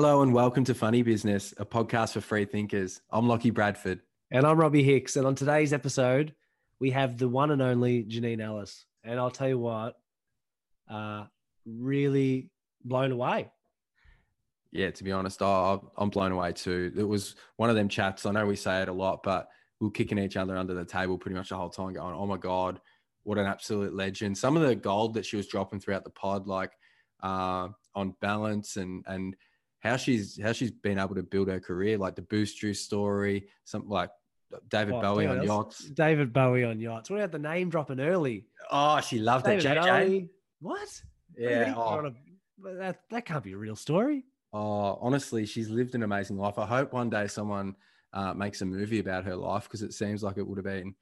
Hello and welcome to Funny Business, a podcast for free thinkers. I'm Lockie Bradford. And I'm Robbie Hicks. And on today's episode, we have the one and only Janine Allis. And I'll tell you what, uh, really blown away. Yeah, to be honest, I, I'm blown away too. It was one of them chats. I know we say it a lot, but we are kicking each other under the table pretty much the whole time, going, "Oh my god, what an absolute legend!" Some of the gold that she was dropping throughout the pod, like uh, on balance and and how she's how she's been able to build her career, like the Boost Juice story, something like David what, Bowie on yachts. David Bowie on yachts. What about the name dropping early? Oh, she loved David it. JJ. Bowie. What? Yeah. Oh. that that can't be a real story. Oh, honestly, she's lived an amazing life. I hope one day someone uh, makes a movie about her life because it seems like it would have been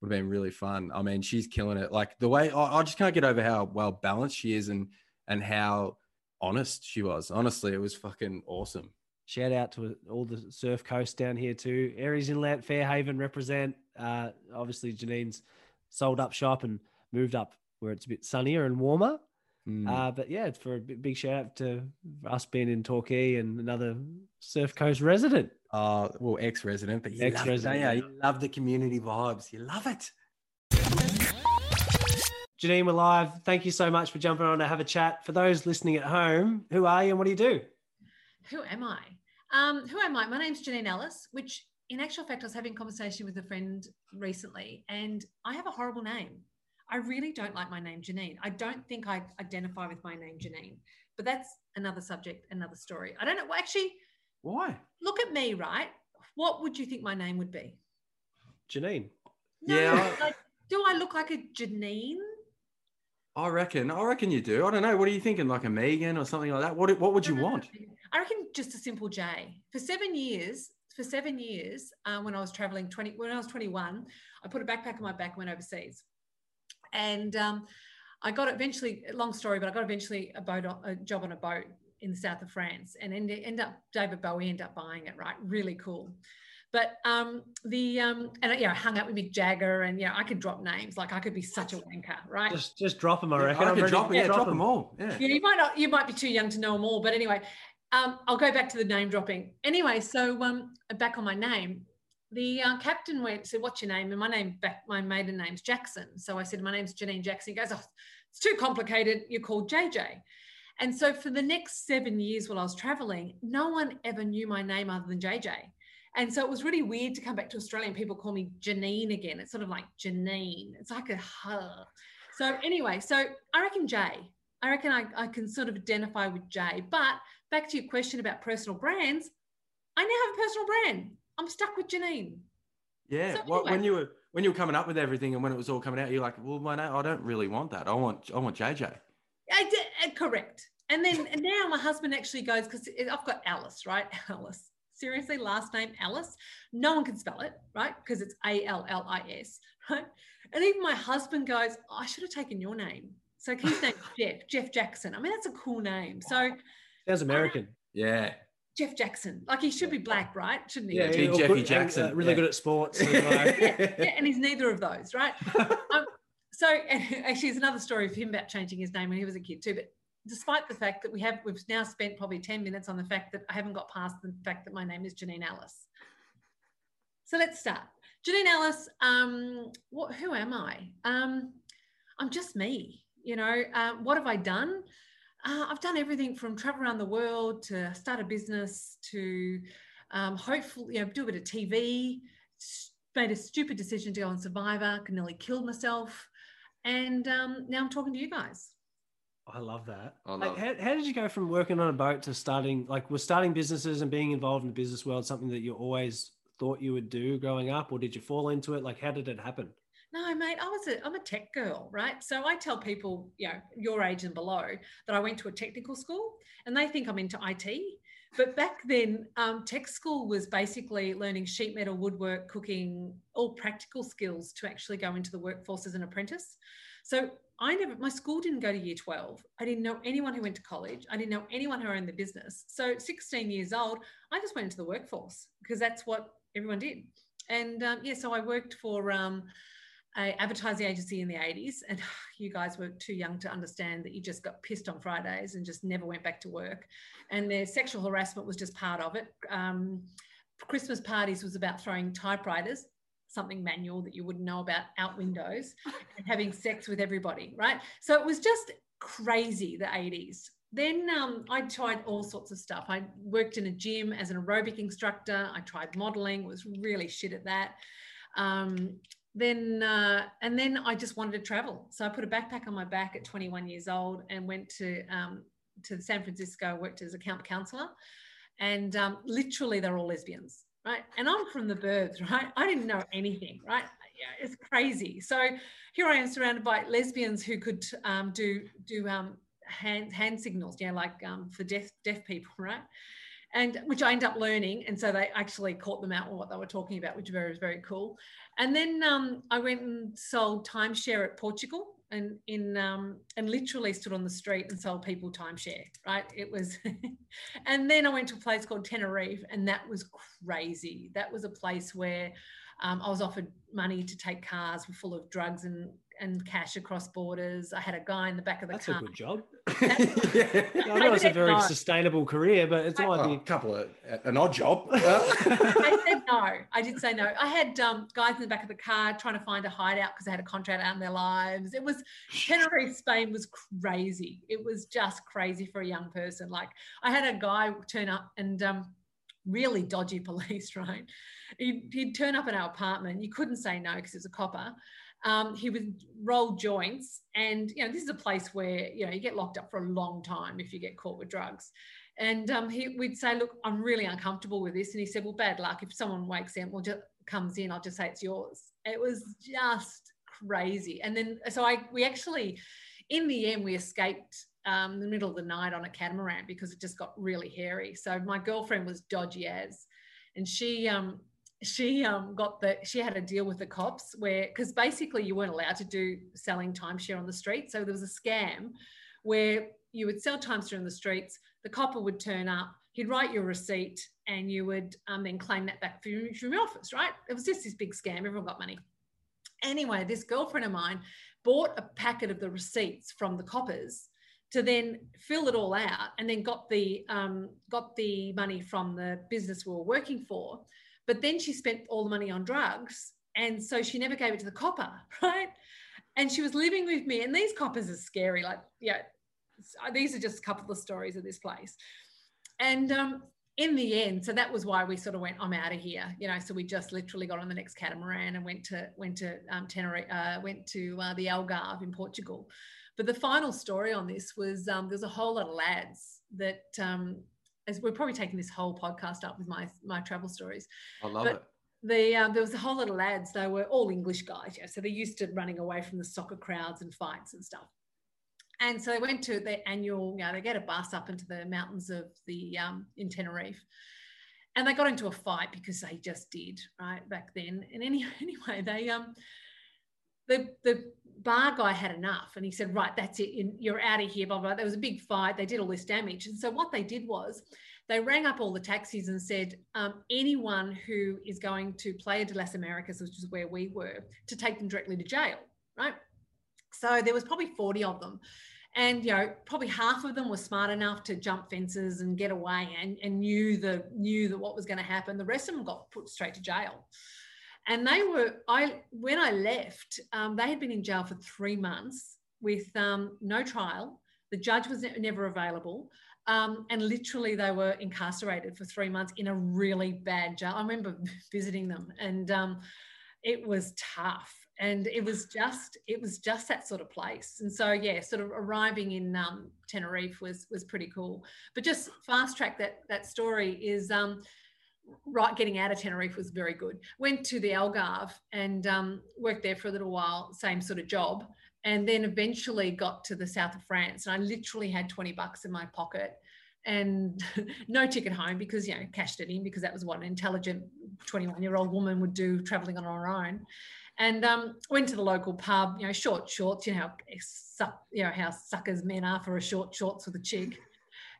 would have been really fun. I mean, she's killing it. Like the way I, I just can't get over how well balanced she is and and how honest she was. Honestly, it was fucking awesome. Shout out to all the surf coast down here too. Aireys Inlet, Fairhaven represent. Uh, obviously, Janine's sold up shop and moved up where it's a bit sunnier and warmer. Mm. Uh, but yeah, for a big shout out to us being in Torquay and another Surf Coast resident. Uh, well, ex-resident, but you ex-resident. love it, you? you love the community vibes. You love it. Janine, we're live. Thank you so much for jumping on to have a chat. For those listening at home, who are you and what do you do? Who am I? Um, who am I? My name's Janine Allis, which in actual fact, I was having a conversation with a friend recently, and I have a horrible name. I really don't like my name, Janine. I don't think I identify with my name, Janine. But that's another subject, another story. I don't know. Well, actually, why? Look at me, right? What would you think my name would be? Janine. No, yeah. Like, do I look like a Janine? I reckon. I reckon you do. I don't know. What are you thinking? Like a Megan or something like that? What What would you want? I reckon just a simple J. For seven years, for seven years, uh, when I was traveling twenty, when I was twenty one, I put a backpack on my back and went overseas, and um, I got eventually. Long story, but I got eventually a boat, a job on a boat in the south of France, and end, end up David Bowie ended up buying it. Right, really cool. But um, the um, and yeah, I hung out with Mick Jagger, and yeah, I could drop names. Like I could be such a wanker, right? Just just drop them, I reckon. I could drop, yeah, drop, drop them. them all. Yeah. yeah, you might not, you might be too young to know them all, but anyway, um, I'll go back to the name dropping. Anyway, so um, back on my name, the uh, captain went said, "What's your name?" And my name, back, my maiden name's Jackson. So I said, "My name's Janine Jackson." He goes, "Oh, it's too complicated. You're called JJ." And so for the next seven years while I was traveling, no one ever knew my name other than JJ. And so it was really weird to come back to Australia and people call me Janine again. It's sort of like Janine. It's like a huh. So anyway, so I reckon J. I reckon I, I can sort of identify with J. But back to your question about personal brands, I now have a personal brand. I'm stuck with Janine. Yeah. So anyway. when you were when you were coming up with everything and when it was all coming out, you're like, well, my name, I don't really want that. I want I want JJ. I did uh, correct. And then and now my husband actually goes because I've got Allis, right? Alice seriously, last name Allis. No one can spell it, right? Because it's A L L I S, right? And even my husband goes, oh, I should have taken your name. So his name's Jeff, Jeff Jackson. I mean, that's a cool name. So sounds American. yeah. Jeff Jackson. Like he should be black, right? Shouldn't he? Yeah, Big Jeffy good, Jackson. Uh, really yeah. good at sports. And, yeah, yeah, and he's neither of those, right? um, so actually, it's another story of him about changing his name when he was a kid too. But despite the fact that we have we've now spent probably 10 minutes on the fact that I haven't got past the fact that my name is Janine Allis. So let's start. Janine Allis, um, what, who am I? Um, I'm just me. You know, uh, what have I done? Uh, I've done everything from travel around the world to start a business to um, hopefully, you know, do a bit of TV. Made a stupid decision to go on Survivor, nearly killed myself, and um, now I'm talking to you guys. I love that. I love like, how, how, did you go from working on a boat to starting, like, was starting businesses and being involved in the business world something that you always thought you would do growing up, or did you fall into it? Like, how did it happen? No, mate, I was a, I'm a tech girl, right? So I tell people, you know, your age and below, that I went to a technical school, and they think I'm into IT. But back then, um, tech school was basically learning sheet metal, woodwork, cooking, all practical skills to actually go into the workforce as an apprentice. So I never, my school didn't go to year 12. I didn't know anyone who went to college. I didn't know anyone who owned the business. So 16 years old, I just went into the workforce because that's what everyone did. And um, yeah, so I worked for um, a advertising agency in the 80s and you guys were too young to understand that you just got pissed on fridays and just never went back to work and their sexual harassment was just part of it um, christmas parties was about throwing typewriters something manual that you wouldn't know about out windows and having sex with everybody right so it was just crazy the 80s then um, I tried all sorts of stuff. I worked in a gym as an aerobic instructor. I tried modeling, was really shit at that. Um, then uh, and then I just wanted to travel. So I put a backpack on my back at 21 years old and went to um, to San Francisco. Worked as a camp counselor, and um, literally they're all lesbians, right? And I'm from the birds, right? I didn't know anything, right? Yeah, it's crazy. So here I am surrounded by lesbians who could um, do do um, hand hand signals, yeah, like um, for deaf deaf people, right? and which I end up learning. And so they actually caught them out on what they were talking about, which was very, very cool. And then um, I went and sold timeshare at Portugal and in um, and literally stood on the street and sold people timeshare, right? It was, and then I went to a place called Tenerife, and that was crazy. That was a place where um, I was offered money to take cars were full of drugs and and cash across borders. I had a guy in the back of the That's car. a good job. yeah. I know it's a very No. sustainable career, but it's I- might Oh, be a couple of an odd job. I said no. I did say no. I had um, guys in the back of the car trying to find a hideout because they had a contract out in their lives. It was Tenerife, Spain was crazy. It was just crazy for a young person. Like I had a guy turn up and um, really dodgy police, right? He'd, he'd turn up in our apartment. You couldn't say no because it's a copper. Um, he would roll joints, and you know this is a place where you know you get locked up for a long time if you get caught with drugs. And um, he, we'd say, look, I'm really uncomfortable with this. And he said, well, bad luck. If someone wakes in, well, just comes in, I'll just say it's yours. It was just crazy. And then, so I, we actually, in the end, we escaped um, the middle of the night on a catamaran because it just got really hairy. So my girlfriend was dodgy as, and she, um, she um, got the she had a deal with the cops where because basically you weren't allowed to do selling timeshare on the street. So there was a scam where you would sell timeshare on the streets the copper would turn up he'd write your receipt and you would um, then claim that back from your, from your office right? It was just this big scam. Everyone got money. Anyway this girlfriend of mine bought a packet of the receipts from the coppers to then fill it all out and then got the um, got the money from the business we were working for but then she spent all the money on drugs and so she never gave it to the copper right? And she was living with me and these coppers are scary like yeah these are just a couple of stories of this place. And um, in the end so that was why we sort of went i'm out of here you know? So we just literally got on the next catamaran and went to went to um, Tenerife, uh, went to uh, the algarve in portugal. But the final story on this was um, there's a whole lot of lads that um, as we're probably taking this whole podcast up with my my travel stories I love But- it. the um, there was a whole lot of lads. They were all English guys, yeah. So they're used to running away from the soccer crowds and fights and stuff. And so they went to their annual, you know, they get a bus up into the mountains of the um, in Tenerife, and they got into a fight because they just did right back then. And any, anyway, they um, the the bar guy had enough, and he said, right, that's it, You- you're out of here. Blah blah. There was a big fight. They did all this damage, and so what they did was they rang up all the taxis and said, um, anyone who is going to Playa de las Americas, which is where we were, to take them directly to jail, right? So there was probably 40 of them. And you know, probably half of them were smart enough to jump fences and get away and, and knew the knew that what was going to happen. The rest of them got put straight to jail. And they were, I when I left, um, they had been in jail for three months with um, no trial. The judge was ne- never available. Um, and literally they were incarcerated for three months in a really bad jail. I remember visiting them and um, it was tough. And it was just, it was just that sort of place. And so, yeah, sort of arriving in um, Tenerife was was pretty cool. But just fast track that that story is um, right. Getting out of Tenerife was very good. Went to the Algarve and um, worked there for a little while. Same sort of job and then eventually got to the south of France. And I literally had 20 bucks in my pocket and no ticket home because, you know, cashed it in because that was what an intelligent 21 year old woman would do traveling on her own. And um, went to the local pub, you know, short shorts, you know, how, you know, how suckers men are for a short shorts with a chick.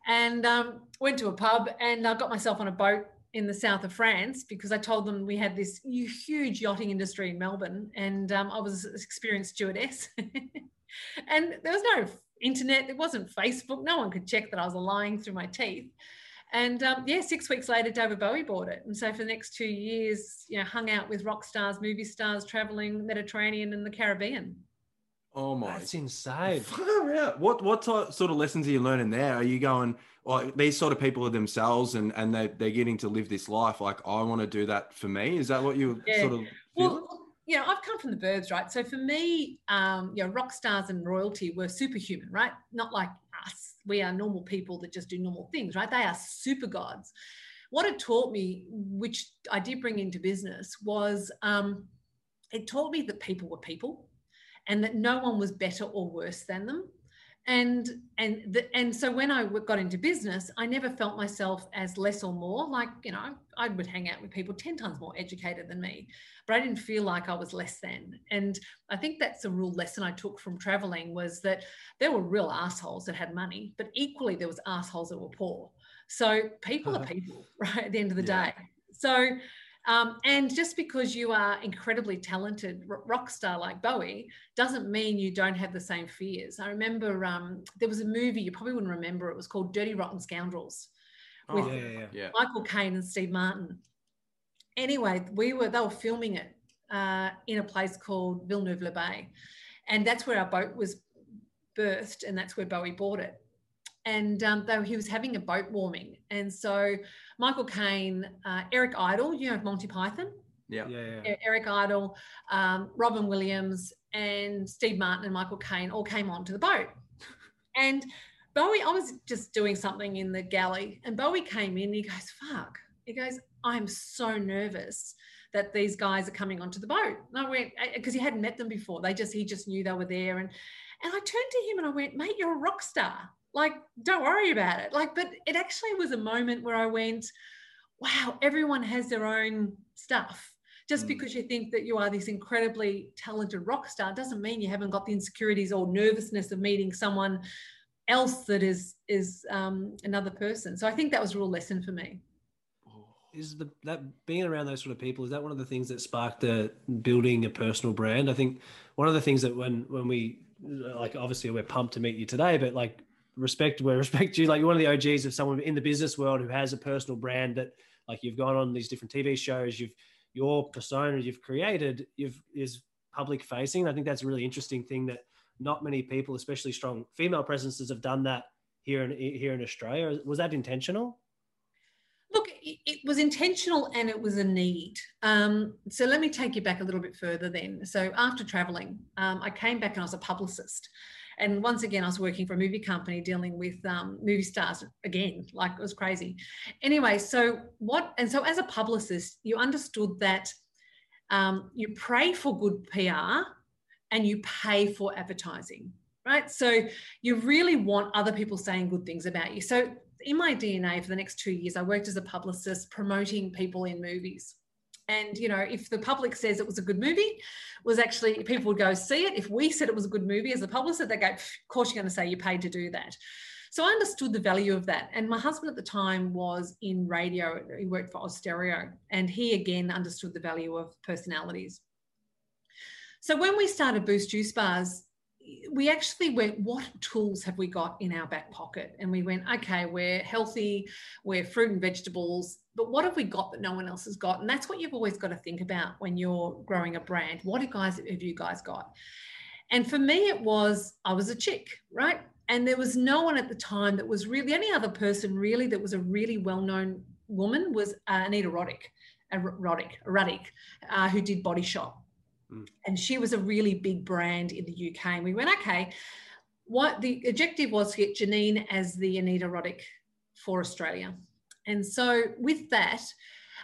And um, went to a pub and I got myself on a boat in the south of France because I told them we had this huge yachting industry in Melbourne and um, I was an experienced stewardess. and there was no internet, it wasn't Facebook, no one could check that I was lying through my teeth. And um, yeah, six weeks later, David Bowie bought it. And so for the next two years, you know, hung out with rock stars, movie stars, traveling Mediterranean and the Caribbean. Oh my! That's insane. Far out. What what type, sort of lessons are you learning there? Are you going like these sort of people are themselves and and they they're getting to live this life? Like I want to do that for me. Is that what you Yeah. sort of? Well, you know, I've come from the birds, right? So for me, um, you know, rock stars and royalty were superhuman, right? Not like us. We are normal people that just do normal things, right? They are super gods. What it taught me, which I did bring into business, was um, it taught me that people were people, and that no one was better or worse than them. And and the, and so when I got into business, I never felt myself as less or more. Like you know, I would hang out with people ten times more educated than me but I didn't feel like I was less than. And I think that's a real lesson I took from traveling was that there were real assholes that had money, but equally there was assholes that were poor. So people are people, right? At the end of the Yeah. day. So, um, and just because you are incredibly talented rock star like Bowie doesn't mean you don't have the same fears. I remember um, there was a movie you probably wouldn't remember. It was called Dirty Rotten Scoundrels. Oh, Yeah, yeah, yeah. yeah. Michael Caine and Steve Martin. Anyway, we were they were filming it uh, in a place called Villeneuve-le-Bay, and that's where our boat was berthed, and that's where Bowie bought it. And um, though he was having a boat warming, and so Michael Caine, uh, Eric Idle, you know Monty Python, Yeah. Yeah, yeah. Eric Idle, um, Robin Williams, and Steve Martin and Michael Caine all came onto the boat. And Bowie, I was just doing something in the galley, and Bowie came in. He goes, "Fuck!" He goes, "I'm so nervous that these guys are coming onto the boat." And I went because he hadn't met them before. They just he just knew they were there, and and I turned to him and I went, "Mate, you're a rock star. Like, don't worry about it." Like, but it actually was a moment where I went, "Wow, everyone has their own stuff." Just Mm. because you think that you are this incredibly talented rock star doesn't mean you haven't got the insecurities or nervousness of meeting someone else that is is um, another person. So I think that was a real lesson for me. is the that being around those sort of people is that one of the things that sparked the building a personal brand i think one of the things that when when we like obviously we're pumped to meet you today but like respect where respect you. Like you're one of the og's of someone in the business world who has a personal brand that like you've gone on these different tv shows you've your persona you've created you've is public facing. I think that's a really interesting thing that not many people especially strong female presences have done that here in here in australia. Was that intentional it, was intentional and it was a need. Um, so let me take you back a little bit further then. So after traveling, um, I came back and I was a publicist. And once again, I was working for a movie company dealing with um, movie stars again, like it was crazy. Anyway, so what, and so as a publicist, you understood that um, you pray for good PR and you pay for advertising, right? So you really want other people saying good things about you. So in my DNA for the next two years, I worked as a publicist promoting people in movies. And you know, if the public says it was a good movie, was actually people would go see it. If we said it was a good movie as a publicist, they go, "Of course you're going to say you paid to do that. So I understood the value of that. And my husband at the time was in radio. He worked for Austereo, and he again understood the value of personalities. So when we started Boost Juice Bars, we actually went, what tools have we got in our back pocket? And we went, okay, we're healthy, we're fruit and vegetables, but what have we got that no one else has got? And that's what you've always got to think about when you're growing a brand. What do guys have you guys got? And for me, it was I was a chick, right? And there was no one at the time that was really the only other person really that was a really well-known woman was uh, Anita Roddick, Roddick, Ruddick, uh, who did Body Shop and she was a really big brand in the UK. And we went, okay, what the objective was to get Janine as the Anita Roddick for Australia. And so with that,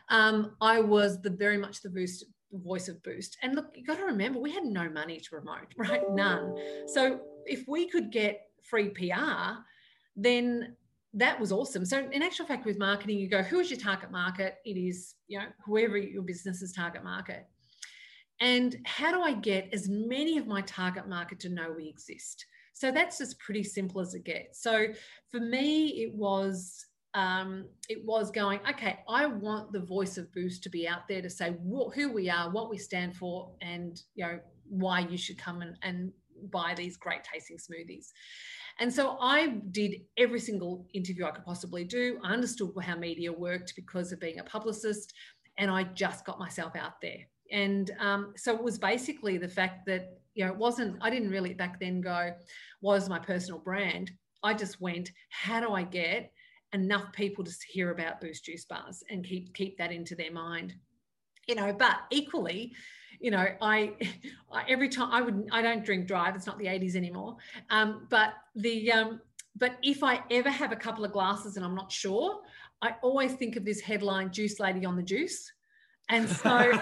um, I was the very much the boost voice of Boost. And look, you got to remember, we had no money to promote, right? None. So if we could get free PR, then that was awesome. So in actual fact, with marketing, you go, who is your target market? It is, you know, whoever your business's target market. And how do I get as many of my target market to know we exist? So that's as pretty simple as it gets. So for me, it was um, it was going, okay, I want the voice of Boost to be out there to say who we are, what we stand for, and you know why you should come and, and buy these great tasting smoothies. And so I did every single interview I could possibly do. I understood how media worked because of being a publicist, and I just got myself out there. And um, so it was basically the fact that you know it wasn't. I didn't really back then go was my personal brand. I just went, how do I get enough people to hear about Boost Juice Bars and keep keep that into their mind, you know. But equally, you know, I, I every time I would I don't drink drive. It's not the 80s anymore. Um, but the um, but if I ever have a couple of glasses and I'm not sure, I always think of this headline, "Juice Lady on the Juice," and so.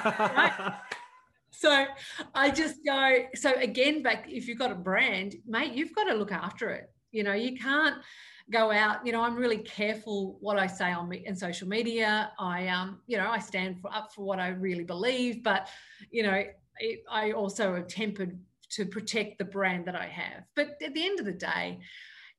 So I just go, so again, back if you've got a brand, mate, you've got to look after it. You know, you can't go out. You know, I'm really careful what I say on me in social media. I, um, you know, I stand for up for what I really believe, but you know, it, I also am tempered to protect the brand that I have. But at the end of the day,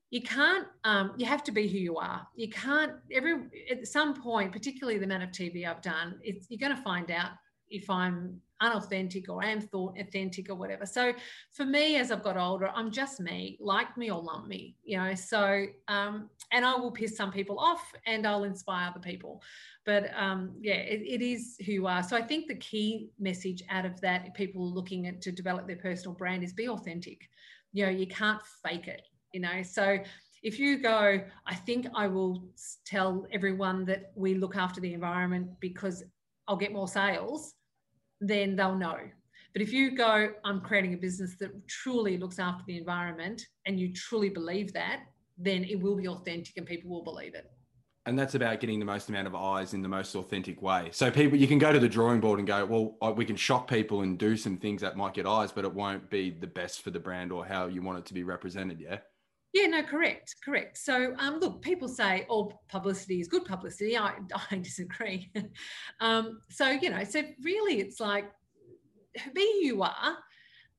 you can't um, you have to be who you are you can't every at some point particularly the amount of tv i've done you're going to find out if i'm unauthentic or am thought authentic or whatever. So for me, as I've got older, I'm just me, like me or lump me, you know. So um, and I will piss some people off and I'll inspire other people. But um, yeah, it, it is who you are. So I think the key message out of that, if people are looking at to develop their personal brand, is be authentic. You know, you can't fake it. You know, so if you go, I think I will tell everyone that we look after the environment because I'll get more sales then they'll know. But if you go, I'm creating a business that truly looks after the environment and you truly believe that, then it will be authentic and people will believe it. And that's about getting the most amount of eyes in the most authentic way. So people, you can go to the drawing board and go, well, we can shock people and do some things that might get eyes, but it won't be the best for the brand or how you want it to be represented. Yeah. Yeah, no, correct, correct. So, um, look, people say all publicity is good publicity. I, I disagree. um, so, you know, so really it's like be who you are,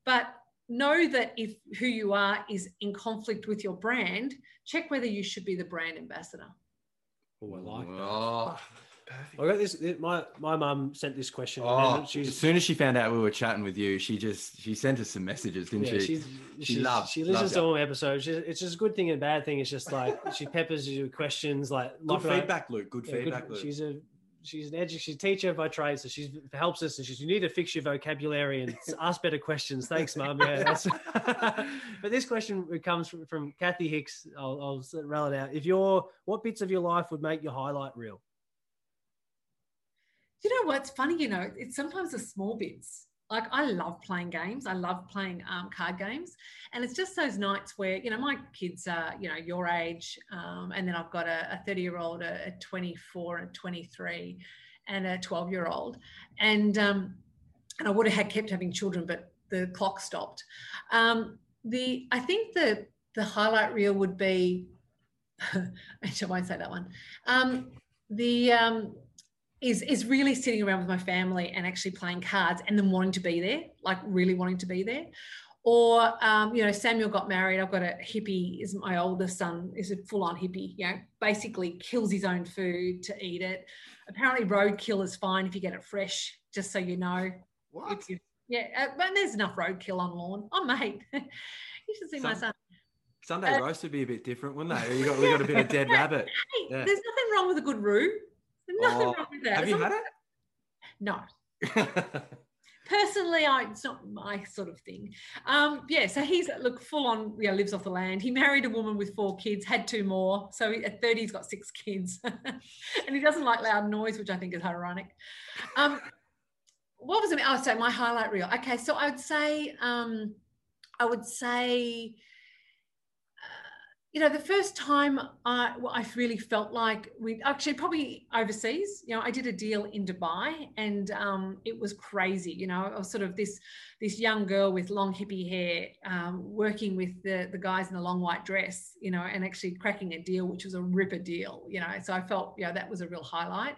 but know that if who you are is in conflict with your brand, check whether you should be the brand ambassador. Oh, I like that. Oh. Perfect. I got this. My my mum sent this question. Oh, she's, as soon as she found out we were chatting with you, she just she sent us some messages, didn't yeah, she? She's, she loves. She listens to all episodes. She, it's just a good thing and a bad thing. It's just like she peppers you with questions. Like good feedback, Luke. Good yeah, feedback, good, Luke. She's a she's an edu- she's a teacher by trade, so she helps us. And she's you need to fix your vocabulary and ask better questions. Thanks, mum. Yeah, but this question comes from, from Kathy Hicks. I'll, I'll roll it out. If you're what bits of your life would make your highlight reel? You know what's funny? You know, it's sometimes the small bits. Like I love playing games. I love playing um, card games, and it's just those nights where you know my kids are you know your age, um, and then I've got a thirty-year-old, a, a twenty-four, and twenty-three, and a twelve-year-old, and um, and I would have had kept having children, but the clock stopped. Um, the I think the the highlight reel would be. I won't say that one. Um, the um, is is really sitting around with my family and actually playing cards and then wanting to be there, like really wanting to be there. Or um, you know, Samuel got married. I've got a hippie. Is my oldest son is a full on hippie. You know, basically kills his own food to eat it. Apparently, roadkill is fine if you get it fresh. Just so you know. What? You, yeah, uh, but there's enough roadkill on lawn. Oh mate, you should see Some, my son. Sunday uh, roast would be a bit different, wouldn't they? You got we got a bit of dead rabbit. Hey, yeah. There's nothing wrong with a good roo. Nothing oh, wrong with that. Have you had it? No. Personally, I, it's not my sort of thing. Um, yeah, so he's look full on. Yeah, lives off the land. He married a woman with four kids, had two more. So at thirty, he's got six kids, and he doesn't like loud noise, which I think is ironic. Um, what was it? Oh, so my highlight reel. Okay, so I would say, um, I would say you know, the first time I, well, I really felt like we actually probably overseas, you know, I did a deal in Dubai and um, it was crazy. You know, I was sort of this, this young girl with long hippie hair um, working with the, the guys in the long white dress, you know, and actually cracking a deal, which was a ripper deal, you know. So I felt, you know, that was a real highlight.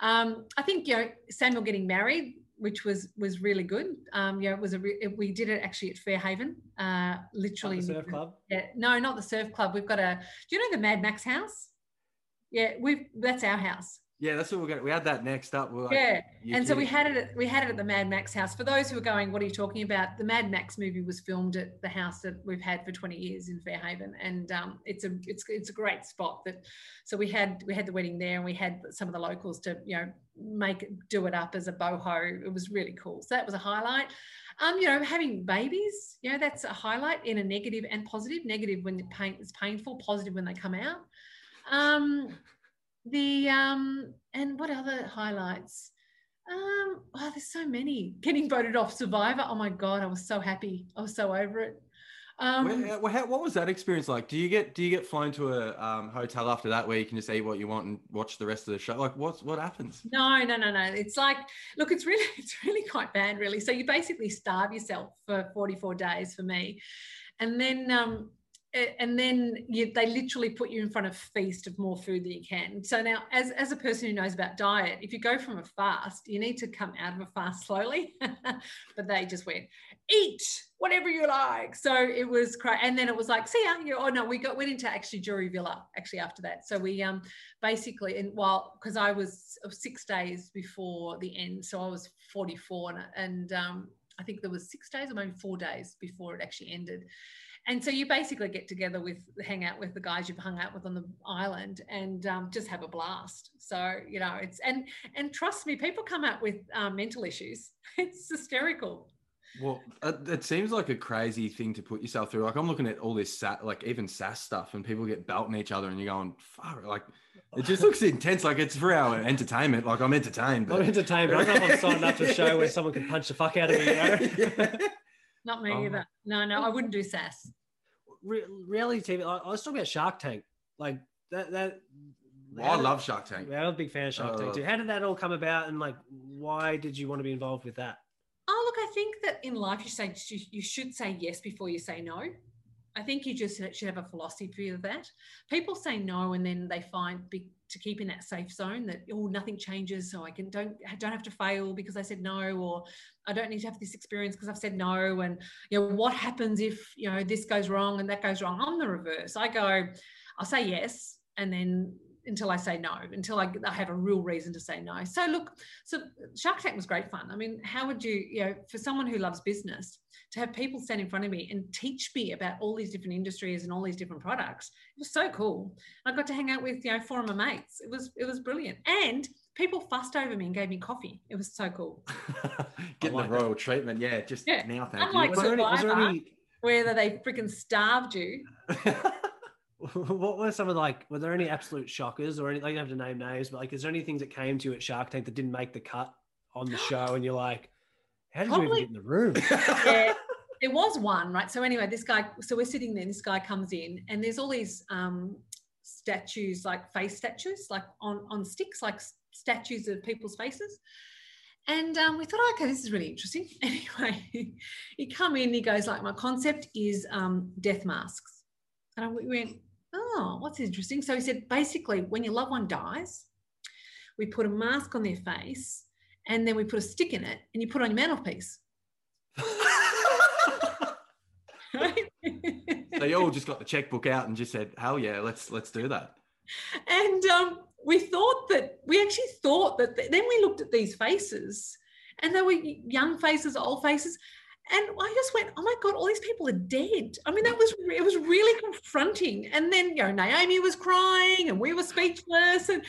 Um, I think, you know, Samuel getting married, which was was really good. Um, yeah, it was a re- we did it actually at Fairhaven, uh, literally. the surf club? Yeah, no, not the surf club. We've got a. Do you know the Mad Max house? Yeah, we that's our house. Yeah, that's what we're going. to We had that next up. We're like, yeah, "You're and so we had it. At, we had it at the Mad Max house. For those who are going, what are you talking about? The Mad Max movie was filmed at the house that we've had for 20 years in Fairhaven, and um, it's a it's it's a great spot. That so we had we had the wedding there, and we had some of the locals to you know make do it up as a boho. It was really cool. So that was a highlight. Um, you know, having babies, you know, that's a highlight in a negative and positive. Negative when the pain, is painful, positive when they come out. Um, the um, and what other highlights? Um, oh, there's so many. Getting voted off Survivor. Oh my god, I was so happy. I was so over it. Um, Where- where- how- what was that experience like? Do you get do you get flown to a um, hotel after that where you can just eat what you want and watch the rest of the show? Like, what's what happens? No, no, no, no. It's like, look, it's really, it's really quite bad, really. So you basically starve yourself for 44 days for me. And then, um, and then you, they literally put you in front of feast of more food than you can. So now, as, as a person who knows about diet, if you go from a fast, you need to come out of a fast slowly. but they just went, eat whatever you like. So it was cra And then it was like, see ya. You, oh no, we got went into actually Jury Villa actually after that. So we um basically and while because I was six days before the end, so I was 44 and, and um I think there was six days or maybe four days before it actually ended. And so you basically get together with, hang out with the guys you've hung out with on the island, and um, just have a blast. So you know, it's and and trust me, people come out with um, mental issues. It's hysterical. Well, it, it seems like a crazy thing to put yourself through. Like I'm looking at all this, sa- like even SAS stuff, and people get belting each other, and you're going, "Fuck!" Like it just looks intense. Like it's for our entertainment. Like I'm entertained. I'm entertained. but I don't know if I'm signed up to a show where someone can punch the fuck out of me. You know? Yeah. Not me Oh. either. No, no, I wouldn't do SAS. Re- reality TV. I, I was talking about Shark Tank. Like that. That. Well, I love Shark Tank. Yeah, I'm a big fan of Shark Tank Uh, too. How did that all come about, and like, why did you want to be involved with that? Oh, look, I think that in life you say you should say yes before you say no. I think you just should have a philosophy of that. People say no, and then they find to keep in that safe zone that oh nothing changes, so I can don't don't have to fail because I said no, or I don't need to have this experience because I've said no. And you know what happens if you know this goes wrong and that goes wrong? I'm the reverse. I go, I'll say yes, and then until I say no, until I, I have a real reason to say no. So look, so Shark Tank was great fun. I mean, how would you, you know, for someone who loves business, to have people stand in front of me and teach me about all these different industries and all these different products, it was so cool. I got to hang out with, you know, four of my mates. It was, it was brilliant. And people fussed over me and gave me coffee. It was so cool. Getting like the royal treatment. Yeah, just Yeah. now. Thank Unlike you. Was there any? Was there Survivor. any Whether they freaking starved you. what were some of like were there any absolute shockers or any like you don't have to name names but like is there any things that came to you at shark tank that didn't make the cut on the show and you're like how did you even get in the room yeah, there was one, right? So anyway, this guy, so we're sitting there, and this guy comes in, and there's all these um, statues, like face statues, like on on sticks, like statues of people's faces. And um, we thought, okay, this is really interesting. Anyway, he come in, he goes like, my concept is um, death masks, and I, we went, oh, what's interesting? So he said, basically, when your loved one dies, we put a mask on their face, and then we put a stick in it, and you put it on your mantelpiece. Right? they all just got the checkbook out and just said, "Hell yeah, let's let's do that." and um, we thought that we actually thought that then we looked at these faces and they were young faces old faces and i just went oh my god all these people are dead. I mean that was it was really confronting. And then you know naomi was crying and we were speechless. And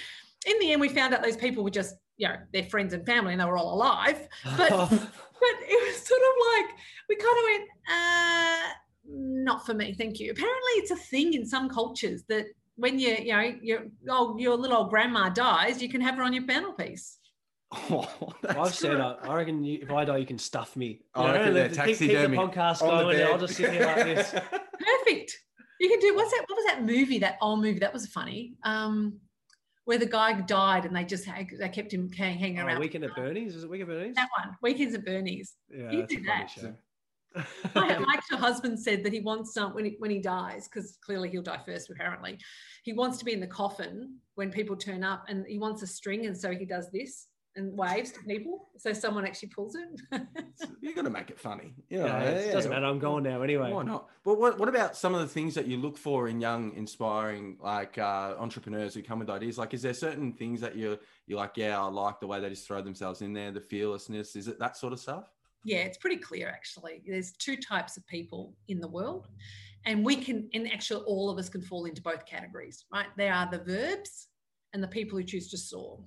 in the end we found out those people were just you know their friends and family and they were all alive. But but it was sort of like we kind of went uh not for me thank you. Apparently it's a thing in some cultures that when you you know your oh your little old grandma dies you can have her on your mantelpiece Oh, that's I've said great. uh, I reckon you, if I die you can stuff me. Oh, I You know, reckon they're keep- keep, the podcast on the going. I'll just sit here like this. Perfect. You can do what's that what was that movie that old movie? That was funny. Um where the guy died and they just had, they kept him hanging oh, around. Weekend at Bernie's? Is it weekend at Bernie's? That one weekends at bernie's. Yeah you that's a do funny that. show. my, my actual husband said that he wants some when he, when he dies because clearly he'll die first apparently he wants to be in the coffin when people turn up and he wants a string and so he does this and waves to people. So someone actually pulls it. You're gonna make it funny. You know, Yeah, it doesn't matter. I'm going now anyway. Why not? But what, what about some of the things that you look for in young, inspiring, like uh, entrepreneurs who come with ideas? Like, is there certain things that you you're like, yeah, I like the way they just throw themselves in there, the fearlessness. Is it that sort of stuff? yeah, it's pretty clear actually. There's two types of people in the world, and we can, and actually, all of us can fall into both categories, right? They are the verbs and the people who choose to soar.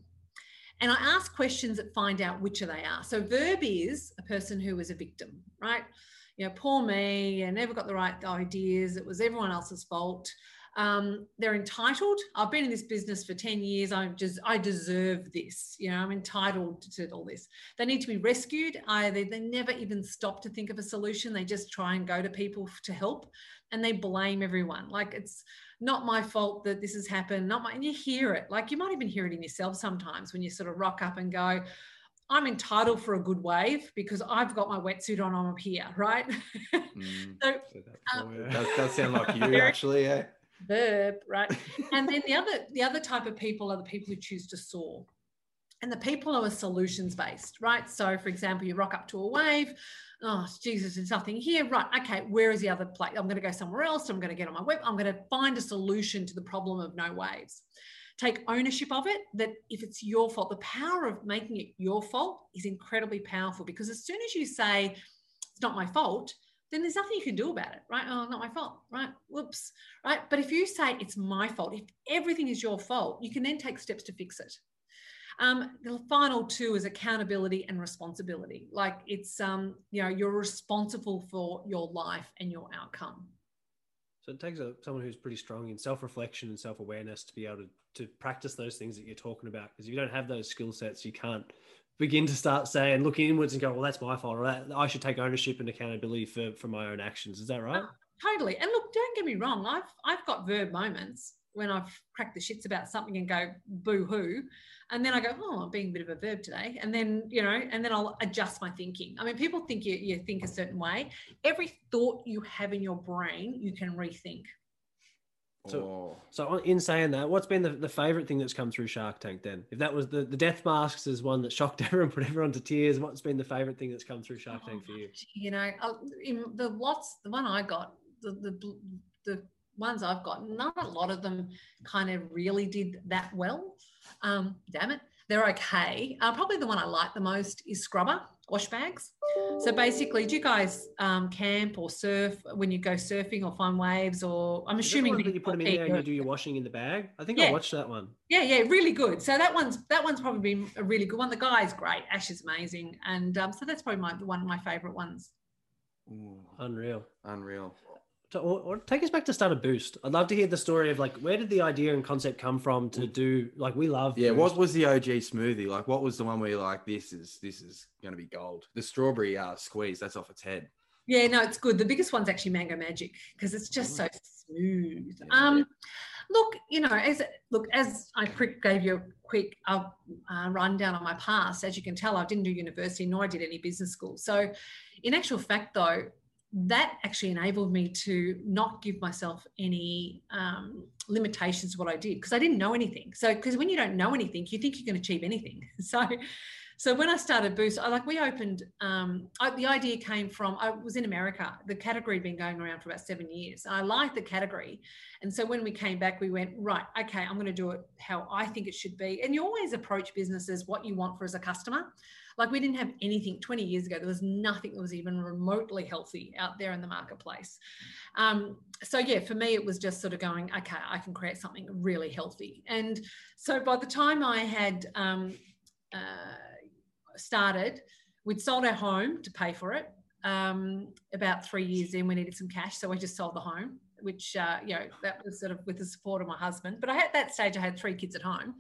And I ask questions that find out which of they are. So, verb is a person who is a victim, right? You know, poor me, I never got the right ideas. It was everyone else's fault. Um, they're entitled. I've been in this business for 10 years. I just, I deserve this. You know, I'm entitled to all this. They need to be rescued. I, they, they never even stop to think of a solution. They just try and go to people to help and they blame everyone. Like it's not my fault that this has happened. Not my, and you hear it. Like you might even hear it in yourself sometimes when you sort of rock up and go, I'm entitled for a good wave because I've got my wetsuit on. I'm up here, right? Mm. so Oh, That does, does sound like you, actually. Yeah. verb, right? and then the other the other type of people are the people who choose to soar. And the people who are solutions based, right? So, for example, you rock up to a wave. Oh, Jesus, there's nothing here. Right. Okay. Where is the other place? I'm going to go somewhere else. I'm going to get on my web. I'm going to find a solution to the problem of no waves. Take ownership of it. That if it's your fault, the power of making it your fault is incredibly powerful because as soon as you say, it's not my fault, then there's nothing you can do about it, right? Oh, not my fault, right? Whoops, right? But if you say it's my fault, if everything is your fault, you can then take steps to fix it. Um, the final two is accountability and responsibility. Like it's, um, you know, you're responsible for your life and your outcome. So it takes a, someone who's pretty strong in self-reflection and self-awareness to be able to, to practice those things that you're talking about. Because if you don't have those skill sets, you can't begin to start saying, look inwards and go, well, that's my fault, or that, I should take ownership and accountability for, for my own actions. Is that right? Totally. And look, don't get me wrong. I've I've got verb moments when I've cracked the shits about something and go boo hoo, and then I go, oh, I'm being a bit of a verb today, and then you know, and then I'll adjust my thinking. I mean, people think you you think a certain way. Every thought you have in your brain, you can rethink. So- Oh. So in saying that, what's been the, the favorite thing that's come through Shark Tank then? If that was the, the death masks is one that shocked everyone, put everyone to tears, what's been the favorite thing that's come through Shark Tank for you? You know, uh, in the lots, the one I got, the the the ones I've got, not a lot of them kind of really did that well. Um, damn it, they're okay. Uh, probably the one I like the most is Scrubba wash bags. So basically, do you guys um, camp or surf when you go surfing or find waves? Or I'm Is that the assuming that you put them in there and you do your washing in the bag. I think I watched that one. Yeah, yeah, really good. So that one's that one's probably been a really good one. The guy's great. Ash is amazing, and um, so that's probably my one of my favorite ones. Ooh, Unreal. unreal. So, or, or take us back to start a boost. I'd love to hear the story of like where did the idea and concept come from to do like we love. Yeah, Boost. what was the OG smoothie? Like, what was the one where you're like, this is this is gonna be gold? The strawberry uh, squeeze, that's off its head. Yeah, no, it's good. The biggest one's actually Mango Magic because it's just so smooth. Yeah. Um, look, you know, as look as I quick gave you a quick uh, uh, rundown on my past, as you can tell, I didn't do university nor I did any business school. So, in actual fact, though, that actually enabled me to not give myself any um, limitations to what I did because I didn't know anything. So, because when you don't know anything, you think you can achieve anything. So, so when I started Boost, I like we opened. Um, I, the idea came from I was in America. The category had been going around for about seven years. I liked the category, and so when we came back, we went right. Okay, I'm going to do it how I think it should be. And you always approach businesses what you want for as a customer. Like we didn't have anything 20 years ago. There was nothing that was even remotely healthy out there in the marketplace. Um, so yeah, for me, it was just sort of going, okay, I can create something really healthy. And so by the time I had um, uh, started, we'd sold our home to pay for it. Um, about three years in, we needed some cash, so we just sold the home, which uh, you know that was sort of with the support of my husband. But I had at that stage, I had three kids at home,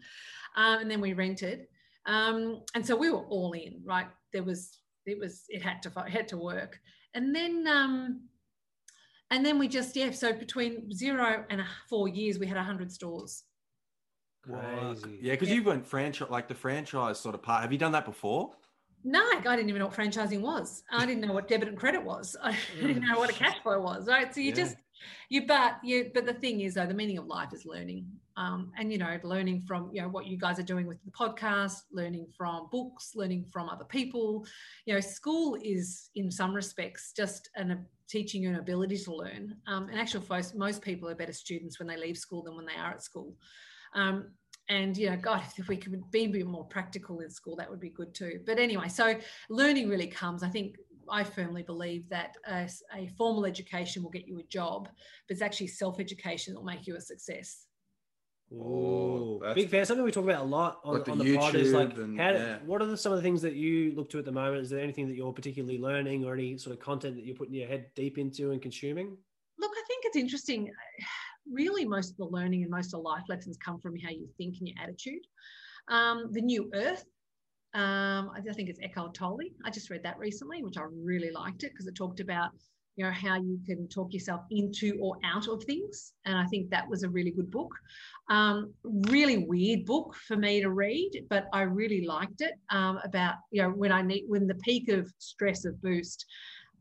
um, and then we rented, um, and so we were all in. Right, there was it was it had to it had to work, and then. Um, and then we just yeah so between zero and four years we had 100 stores Crazy. Yeah, because Yeah. you went franchise, like the franchise sort of part. Have you done that before? No, I didn't even know what franchising was. I didn't know what debit and credit was. I didn't know what a cash flow was. Right. So you Yeah. just You but you but the thing is though, the meaning of life is learning. Um, and you know, learning from you know what you guys are doing with the podcast, learning from books, learning from other people. You know, school is in some respects just an a teaching you an ability to learn. Um, and actually, most most people are better students when they leave school than when they are at school. Um, and you know god if we could be a bit more practical in school that would be good too but anyway so learning really comes i think I firmly believe that a, a, formal education will get you a job, but it's actually self education that will make you a success. Oh, big fan. Something we talk about a lot on, like the, on the pod is like, and, how, yeah. what are the, some of the things that you look to at the moment? Is there anything that you're particularly learning or any sort of content that you're putting your head deep into and consuming? Look, I think it's interesting. Really, most of the learning and most of the life lessons come from how you think and your attitude. Um, the new earth um, I think it's Eckhart Tolle. I just read that recently, which I really liked it because it talked about you know how you can talk yourself into or out of things, and I think that was a really good book. Um, really weird book for me to read, but I really liked it um, about you know when I need when the peak of stress of boost.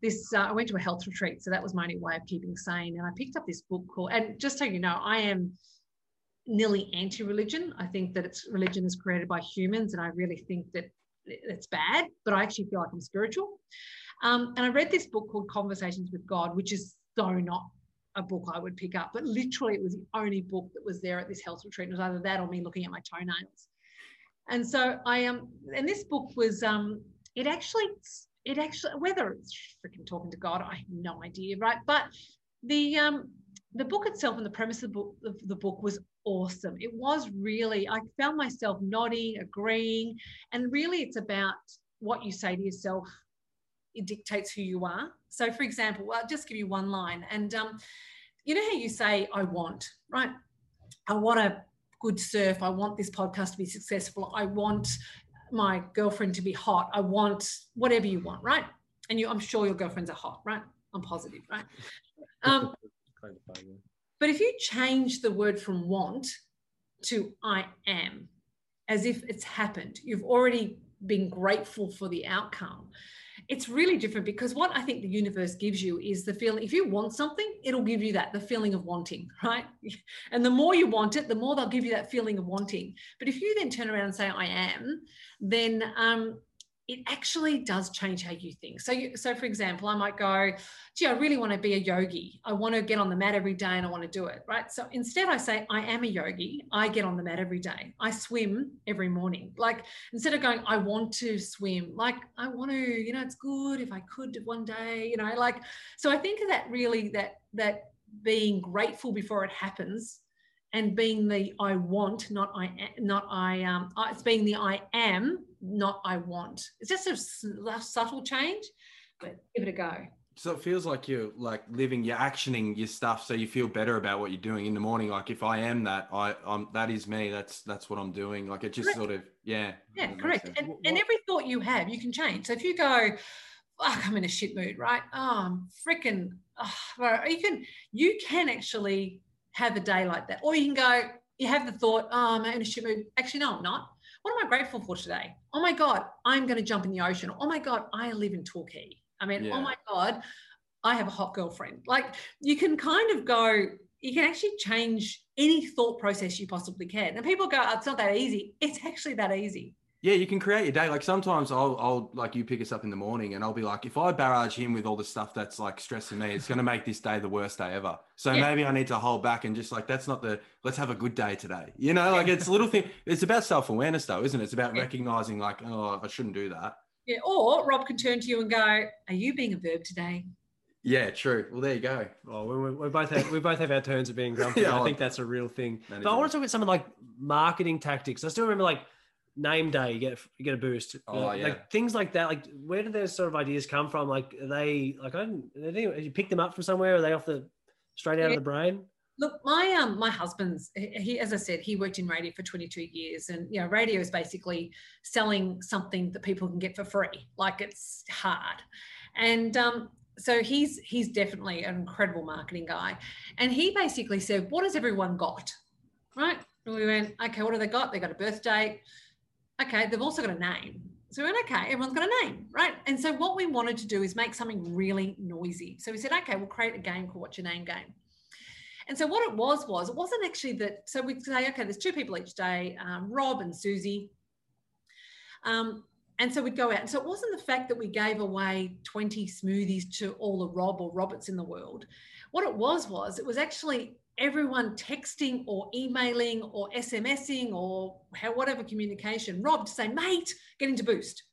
This uh, I went to a health retreat, so that was my only way of keeping sane. And I picked up this book called, and just so you know, I am nearly anti-religion. I think that it's religion is created by humans, and I really think that it's bad. But I actually feel like I'm spiritual. Um, and I read this book called Conversations with God, which is so not a book I would pick up, but literally it was the only book that was there at this health retreat. It was either that or me looking at my toenails. And so I um, and this book was um, it actually it actually whether it's freaking talking to God, I have no idea, right? But the um the book itself and the premise of the book, of the book was awesome. It was really, I found myself nodding, agreeing, and really it's about what you say to yourself. It dictates who you are. So, for example, well, I'll just give you one line. And um, you know how you say, I want, right? I want a good surf. I want this podcast to be successful. I want my girlfriend to be hot. I want whatever you want, right? And you, I'm sure your girlfriends are hot, right? I'm positive, right? Um, but if you change the word from want to I am, as if it's happened, you've already been grateful for the outcome. It's really different because what I think the universe gives you is the feeling if you want something, it'll give you that, the feeling of wanting, right? And the more you want it, the more they'll give you that feeling of wanting. But if you then turn around and say, I am, then um, it actually does change how you think. So, you, so for example, I might go, gee, I really want to be a yogi. I want to get on the mat every day and I want to do it, right? So instead, I say, I am a yogi. I get on the mat every day. I swim every morning. Like instead of going, I want to swim, like I want to, you know, it's good if I could one day, you know, like. So I think of that really that that being grateful before it happens and being the I want, not I, not I, um, it's being the I am, not I want. It's just a subtle change, but give it a go. So it feels like you're like living, you're actioning your stuff, so you feel better about what you're doing in the morning. Like if I am that, I, I'm that is me. That's that's what I'm doing. Like it just correct. sort of, yeah. Yeah, correct. And, and every thought you have, you can change. So if you go, fuck, I'm in a shit mood, right? Oh, I'm freaking. Oh, you can you can actually have a day like that. Or you can go, you have the thought, oh, I'm in a shit mood. Actually, no, I'm not. What am I grateful for today? Oh my God, I'm going to jump in the ocean. Oh my God, I live in Torquay. I mean, oh yeah. oh my God, I have a hot girlfriend. Like you can kind of go, you can actually change any thought process you possibly can. And people go, oh, it's not that easy. It's actually that easy. Yeah, you can create your day. Like sometimes I'll, I'll like you pick us up in the morning and I'll be like, if I barrage him with all the stuff that's like stressing me, it's going to make this day the worst day ever. So yeah. maybe I need to hold back and just like, that's not the, let's have a good day today. You know, like it's a little thing. It's about self awareness though, isn't it? It's about yeah. recognizing like, oh, I shouldn't do that. Yeah. Or Rob can turn to you and go, are you being a verb today? Yeah, true. Well, there you go. Oh, we, we both have we both have our turns of being grumpy. yeah, I think that's a real thing. But I want to talk about some of like marketing tactics. I still remember like name day you get you get a boost. Oh like, yeah. like things like that like where do those sort of ideas come from? Like are they like i don't they, you pick them up from somewhere? Are they off the straight out yeah. of the brain? Look my um my husband's he as i said he worked in radio for 22 years and you know radio is basically selling something that people can get for free. Like it's hard. And um so he's he's definitely an incredible marketing guy. And he basically said what has everyone got? Right? And we went okay what have they got? They got a birth date okay, they've also got a name. So we went, okay, everyone's got a name, right? And so what we wanted to do is make something really noisy. So we said, okay, we'll create a game called What's Your Name Game. And so what it was was it wasn't actually that. So we'd say, okay, there's two people each day, um, Rob and Susie. Um, and so we'd go out. And so it wasn't the fact that we gave away 20 smoothies to all the Rob or Roberts in the world. What it was was it was actually everyone texting or emailing or SMSing or whatever communication, Rob to say, mate, get into Boost,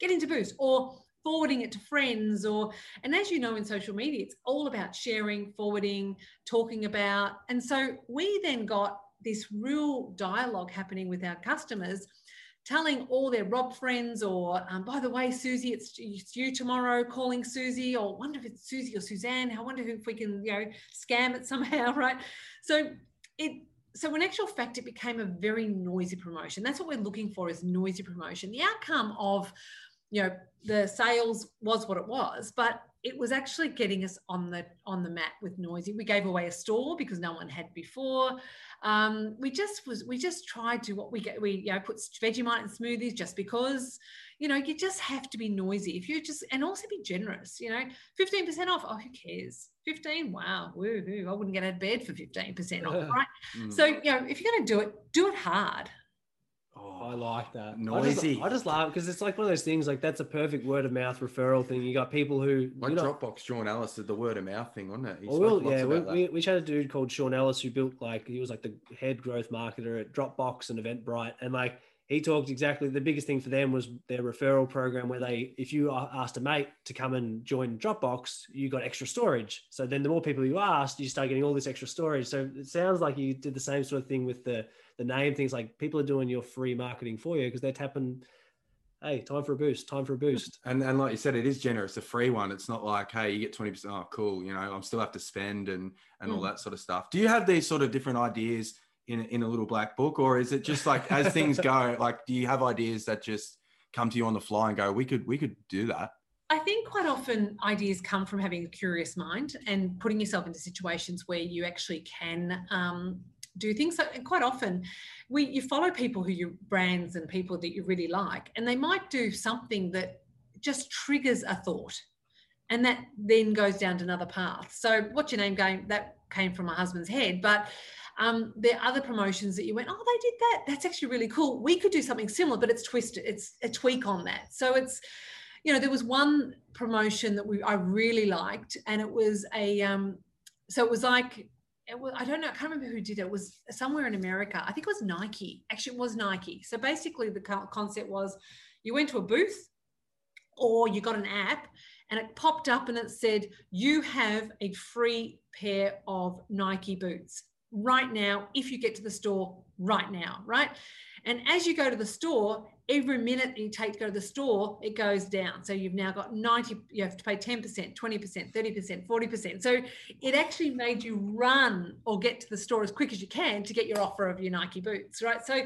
get into Boost, or forwarding it to friends or and as you know in social media it's all about sharing forwarding talking about. And so we then got this real dialogue happening with our customers telling all their Rob friends, or um, by the way, Susie, it's, it's, you tomorrow calling Susie, or wonder if it's Susie or Suzanne. I wonder if we can, you know, scam it somehow, right? So it so in actual fact, it became a very noisy promotion. That's what we're looking for is noisy promotion. The outcome of, you know, the sales was what it was, but it was actually getting us on the on the mat with noisy. We gave away a store because no one had before. Um, we just was we just tried to what we get we you know put Vegemite in smoothies just because you know you just have to be noisy if you just and also be generous. You know, fifteen percent off. Oh, who cares? Fifteen. Wow, woohoo! I wouldn't get out of bed for fifteen percent off, right? Mm. So you know, if you're going to do it, do it hard. Oh, I like that. Noisy. I just, I just love because it's like one of those things. Like that's a perfect word of mouth referral thing. You got people who like Dropbox. Sean Ellis did the word of mouth thing, wasn't it? Oh, well, yeah, we, we, we had a dude called Sean Ellis who built like he was like the head growth marketer at Dropbox and Eventbrite, and like he talked exactly the biggest thing for them was their referral program where they if you asked a mate to come and join dropbox you got extra storage so then the more people you asked you start getting all this extra storage so it sounds like you did the same sort of thing with the the name things like people are doing your free marketing for you because they're tapping hey time for a boost time for a boost. And and like you said it is generous a free one. It's not like hey you get 20% oh cool you know i'm still have to spend and and mm. all that sort of stuff. Do you have these sort of different ideas in, in a little black book or is it just like as things go like do you have ideas that just come to you on the fly and go we could we could do that I think quite often ideas come from having a curious mind and putting yourself into situations where you actually can um, do things. So quite often, we you follow people who you brands and people that you really like, and they might do something that just triggers a thought, and that then goes down to another path. So what's your name going? That came from my husband's head, but um, there are other promotions that you went, oh, they did that. That's actually really cool. We could do something similar, but it's twisted. It's a tweak on that. So it's, you know, there was one promotion that we I really liked, and it was a, um, so it was like, it was, I don't know, I can't remember who did it. It was somewhere in America. I think it was Nike. Actually, it was Nike. So basically, the concept was you went to a booth or you got an app and it popped up and it said, You have a free pair of Nike boots right now if you get to the store right now, right? And as you go to the store, every minute you take to go to the store, it goes down. So you've now got 90, you have to pay 10%, 20%, 30%, 40%. So it actually made you run or get to the store as quick as you can to get your offer of your Nike boots, right? So,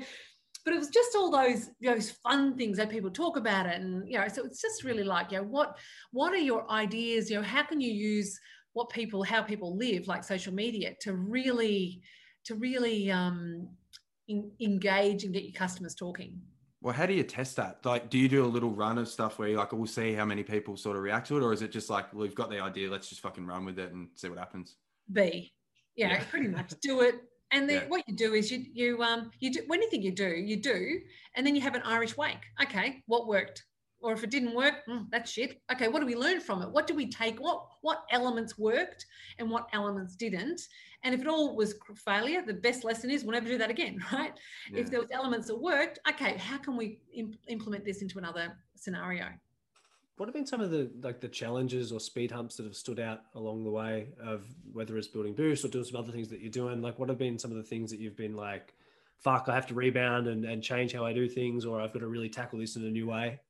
but it was just all those those fun things that people talk about it. And, you know, so it's just really like, you know, what, what are your ideas? You know, how can you use what people how people live like social media to really to really um, in, engage and get your customers talking well how do you test that? Like do you do a little run of stuff where you like we'll see how many people sort of react to it or is it just like well, we've got the idea let's just fucking run with it and see what happens? B. Yeah, yeah. pretty much. Do it. And then yeah. what you do is you you um you do anything you do you do and then you have an irish wake. Okay what worked or if it didn't work, mm, that's shit. Okay, what do we learn from it? What do we take? What what elements worked and what elements didn't? And if it all was failure, the best lesson is we'll never do that again, right? Yeah. If there was elements that worked, okay, how can we imp- implement this into another scenario? What have been some of the like the challenges or speed humps that have stood out along the way of whether it's building boost or doing some other things that you're doing? Like, what have been some of the things that you've been like, fuck, I have to rebound and, and change how I do things, or I've got to really tackle this in a new way?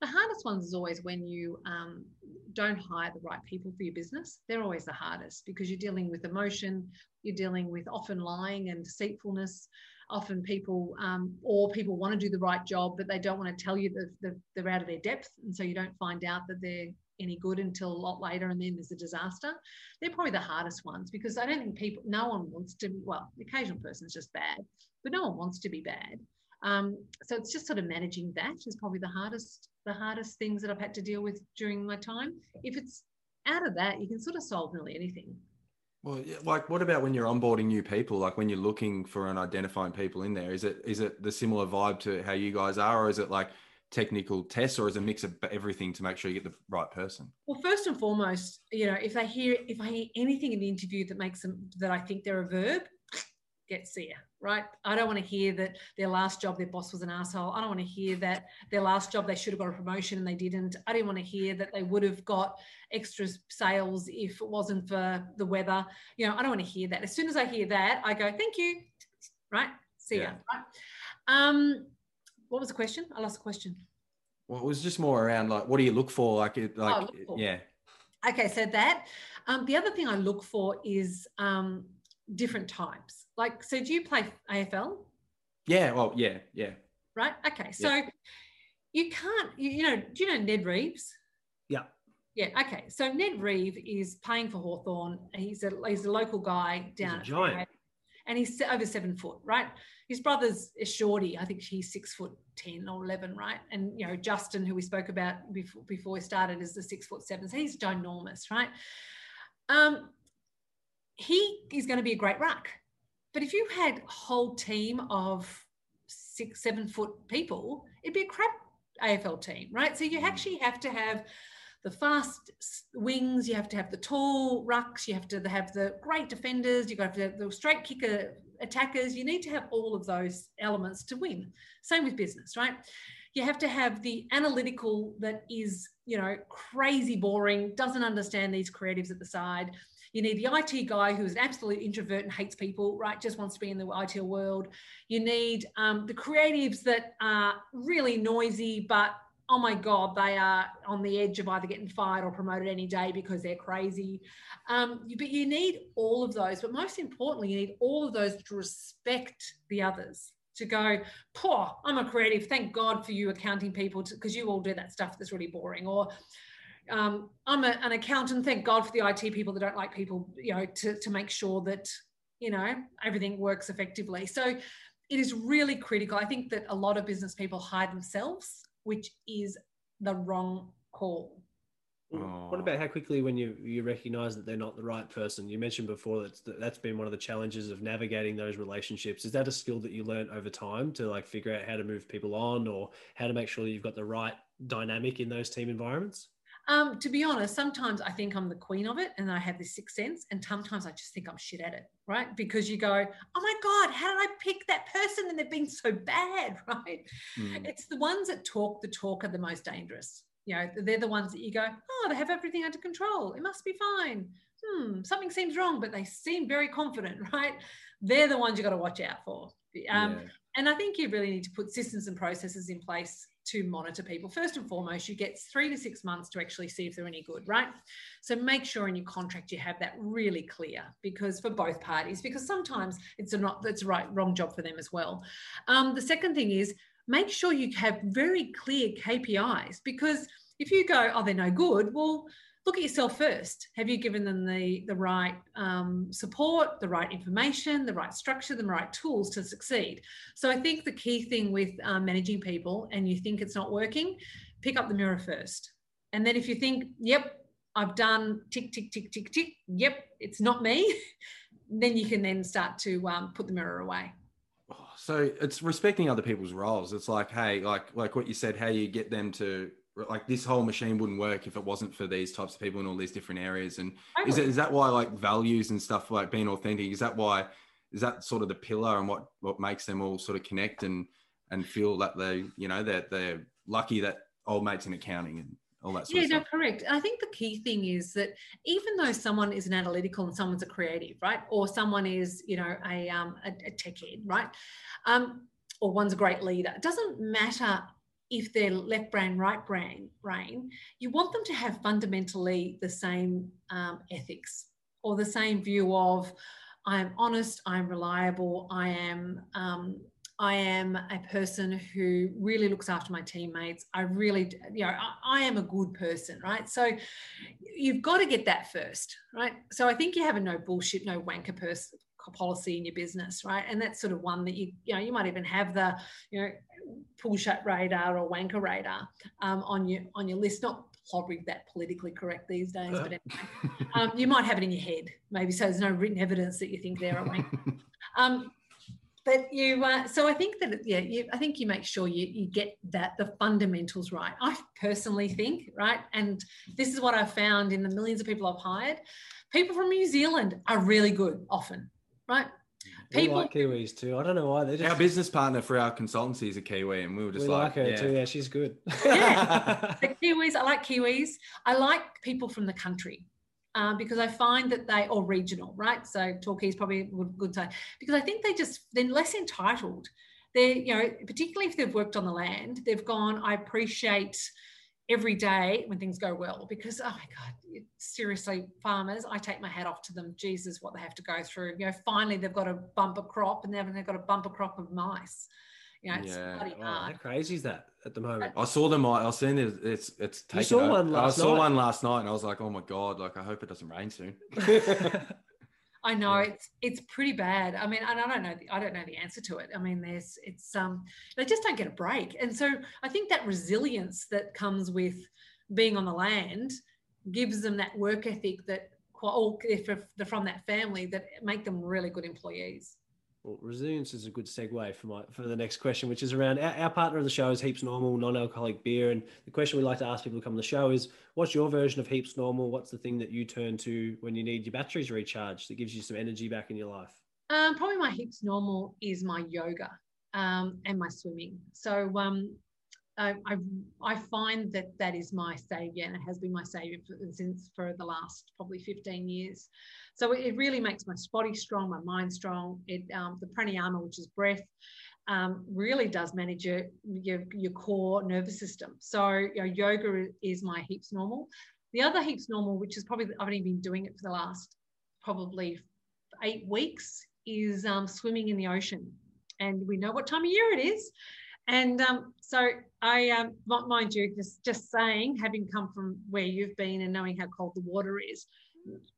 The hardest ones is always when you um, don't hire the right people for your business. They're always the hardest because you're dealing with emotion, you're dealing with often lying and deceitfulness. Often people, um, or people want to do the right job, but they don't want to tell you that they're out of their depth. And so you don't find out that they're any good until a lot later and then there's a disaster. They're probably the hardest ones because I don't think people, no one wants to, well, the occasional person is just bad, but no one wants to be bad. Um, so it's just sort of managing that is probably the hardest the hardest things that I've had to deal with during my time. If it's out of that, you can sort of solve nearly anything. Well, like what about when you're onboarding new people? Like when you're looking for and identifying people in there, is it is it the similar vibe to how you guys are, or is it like technical tests, or is it a mix of everything to make sure you get the right person? Well, first and foremost, you know, if I hear if I hear anything in the interview that makes them that I think they're a verb, get see right? I don't want to hear that their last job, their boss was an asshole. I don't want to hear that their last job, they should have got a promotion and they didn't. I didn't want to hear that they would have got extra sales if it wasn't for the weather. You know, I don't want to hear that. As soon as I hear that, I go, thank you, right? See yeah. ya, right? Um, what was the question? I lost the question. Well, it was just more around like, what do you look for? Like, it, like, oh, yeah. Okay, so that. Um, the other thing I look for is um, different types. Like, so do you play AFL? Yeah. Well, yeah, yeah. Right. Okay. So yeah. you can't. You, you, know. Do you know Ned Reeves? Yeah. Yeah. Okay. So Ned Reeve is playing for Hawthorn. He's a he's a local guy down. He's a giant. And he's over seven foot, right? His brother's a shorty. I think he's six foot ten or eleven, right? And you know Justin, who we spoke about before before we started, is the six foot seven. So he's ginormous, right? Um, he is going to be a great ruck. But if you had a whole team of six, seven foot people, it'd be a crap AFL team, right? So you mm. actually have to have the fast wings, you have to have the tall rucks, you have to have the great defenders, you've got to have the straight kicker attackers. You need to have all of those elements to win. Same with business, right? You have to have the analytical that is, you know, crazy boring, doesn't understand these creatives at the side. You need the IT guy who is an absolute introvert and hates people, right? Just wants to be in the IT world. You need um, the creatives that are really noisy, but oh my God, they are on the edge of either getting fired or promoted any day because they're crazy. Um, but you need all of those. But most importantly, you need all of those to respect the others. To go, poor, I'm a creative. Thank God for you accounting people because you all do that stuff that's really boring. Or um, I'm a, an accountant. Thank God for the IT people that don't like people, you know, to, to make sure that, you know, everything works effectively. So it is really critical. I think that a lot of business people hide themselves, which is the wrong call. What about how quickly when you you recognize that they're not the right person? You mentioned before that that's been one of the challenges of navigating those relationships. Is that a skill that you learn over time to like figure out how to move people on or how to make sure that you've got the right dynamic in those team environments? Um, to be honest, sometimes I think I'm the queen of it and I have this sixth sense. And sometimes I just think I'm shit at it, right? Because you go, oh my God, how did I pick that person? And they've been so bad, right? Mm. It's the ones that talk the talk are the most dangerous. You know, they're the ones that you go, oh, they have everything under control. It must be fine. Hmm, something seems wrong, but they seem very confident, right? They're the ones you got to watch out for. Um, yeah. And I think you really need to put systems and processes in place to monitor people. First and foremost, you get three to six months to actually see if they're any good, right? So make sure in your contract you have that really clear because for both parties, because sometimes it's a not that's right wrong job for them as well. Um, the second thing is make sure you have very clear KPIs because if you go, oh, they're no good, well, look at yourself first. Have you given them the, the right um, support, the right information, the right structure, the right tools to succeed? So I think the key thing with um, managing people and you think it's not working, pick up the mirror first. And then if you think, yep, I've done tick, tick, tick, tick, tick, yep, it's not me, then you can then start to um, put the mirror away. So it's respecting other people's roles. It's like, hey, like like what you said, how you get them to like this whole machine wouldn't work if it wasn't for these types of people in all these different areas. And totally. is, it, is that why like values and stuff like being authentic is that why is that sort of the pillar and what what makes them all sort of connect and and feel that they you know that they're, they're lucky that old mates in accounting and all that yeah no correct. I think the key thing is that even though someone is an analytical and someone's a creative right or someone is you know a um a, a tech head right um or one's a great leader it doesn't matter if they're left brain, right brain, brain, you want them to have fundamentally the same um, ethics or the same view of I am honest, I am reliable, I am um, I am a person who really looks after my teammates. I really, you know, I, I, am a good person, right? So you've got to get that first, right? So I think you have a no bullshit, no wanker person policy in your business, right? And that's sort of one that you, you know, you might even have the, you know, pull shut radar or wanker radar um, on your on your list. Not probably that politically correct these days, but anyway, um, you might have it in your head, maybe. So there's no written evidence that you think they're a Um, but you, uh, so I think that yeah, you, I think you make sure you you get that the fundamentals right. I personally think right, and this is what I've found in the millions of people I've hired. People from New Zealand are really good often, right? We People, like Kiwis too. I don't know why they're just. Our business partner for our consultancy is a Kiwi, and we were we just like, like, her yeah. too. Yeah, she's good. Yeah. the Kiwis, I like Kiwis. I like people from the country um, because I find that they, or regional, right? So Torquay's probably a good, good say, because I think they just, they're less entitled. They're, you know, particularly if they've worked on the land, they've gone, I appreciate every day when things go well because, oh my God, seriously, farmers, I take my hat off to them. Jesus, what they have to go through. You know, finally they've got a bumper crop and then they've got a bumper crop of mice. You know, it's Yeah. bloody Oh, hard. how crazy is that at the moment? I saw them. I was seeing it. It's it's taken. saw over. one last I saw night. one last night, and I was like, oh my god! Like I hope it doesn't rain soon. I know Yeah. it's it's pretty bad. I mean, and I don't know the, I don't know the answer to it. I mean, there's it's um they just don't get a break, and so I think that resilience that comes with being on the land gives them that work ethic that quite all if they're from that family that make them really good employees. Well, resilience is a good segue for my for the next question, which is around our, our partner of the show is Heaps Normal non-alcoholic beer, and the question we like to ask people to come on the show is, what's your version of Heaps Normal? What's the thing that you turn to when you need your batteries recharged that gives you some energy back in your life? Um, probably my heaps normal is my yoga um, and my swimming. So um, I, I, find that that is my savior and it has been my savior for, since for the last probably 15 years. So it, it really makes my body strong, my mind strong. It um, the pranayama, which is breath, um, really does manage your, your your core nervous system. So you know, yoga is my heaps normal. The other heaps normal, which is probably I've only been doing it for the last probably eight weeks, is um, swimming in the ocean. And we know what time of year it is. And um, so I, um, mind you, just, just saying, having come from where you've been and knowing how cold the water is,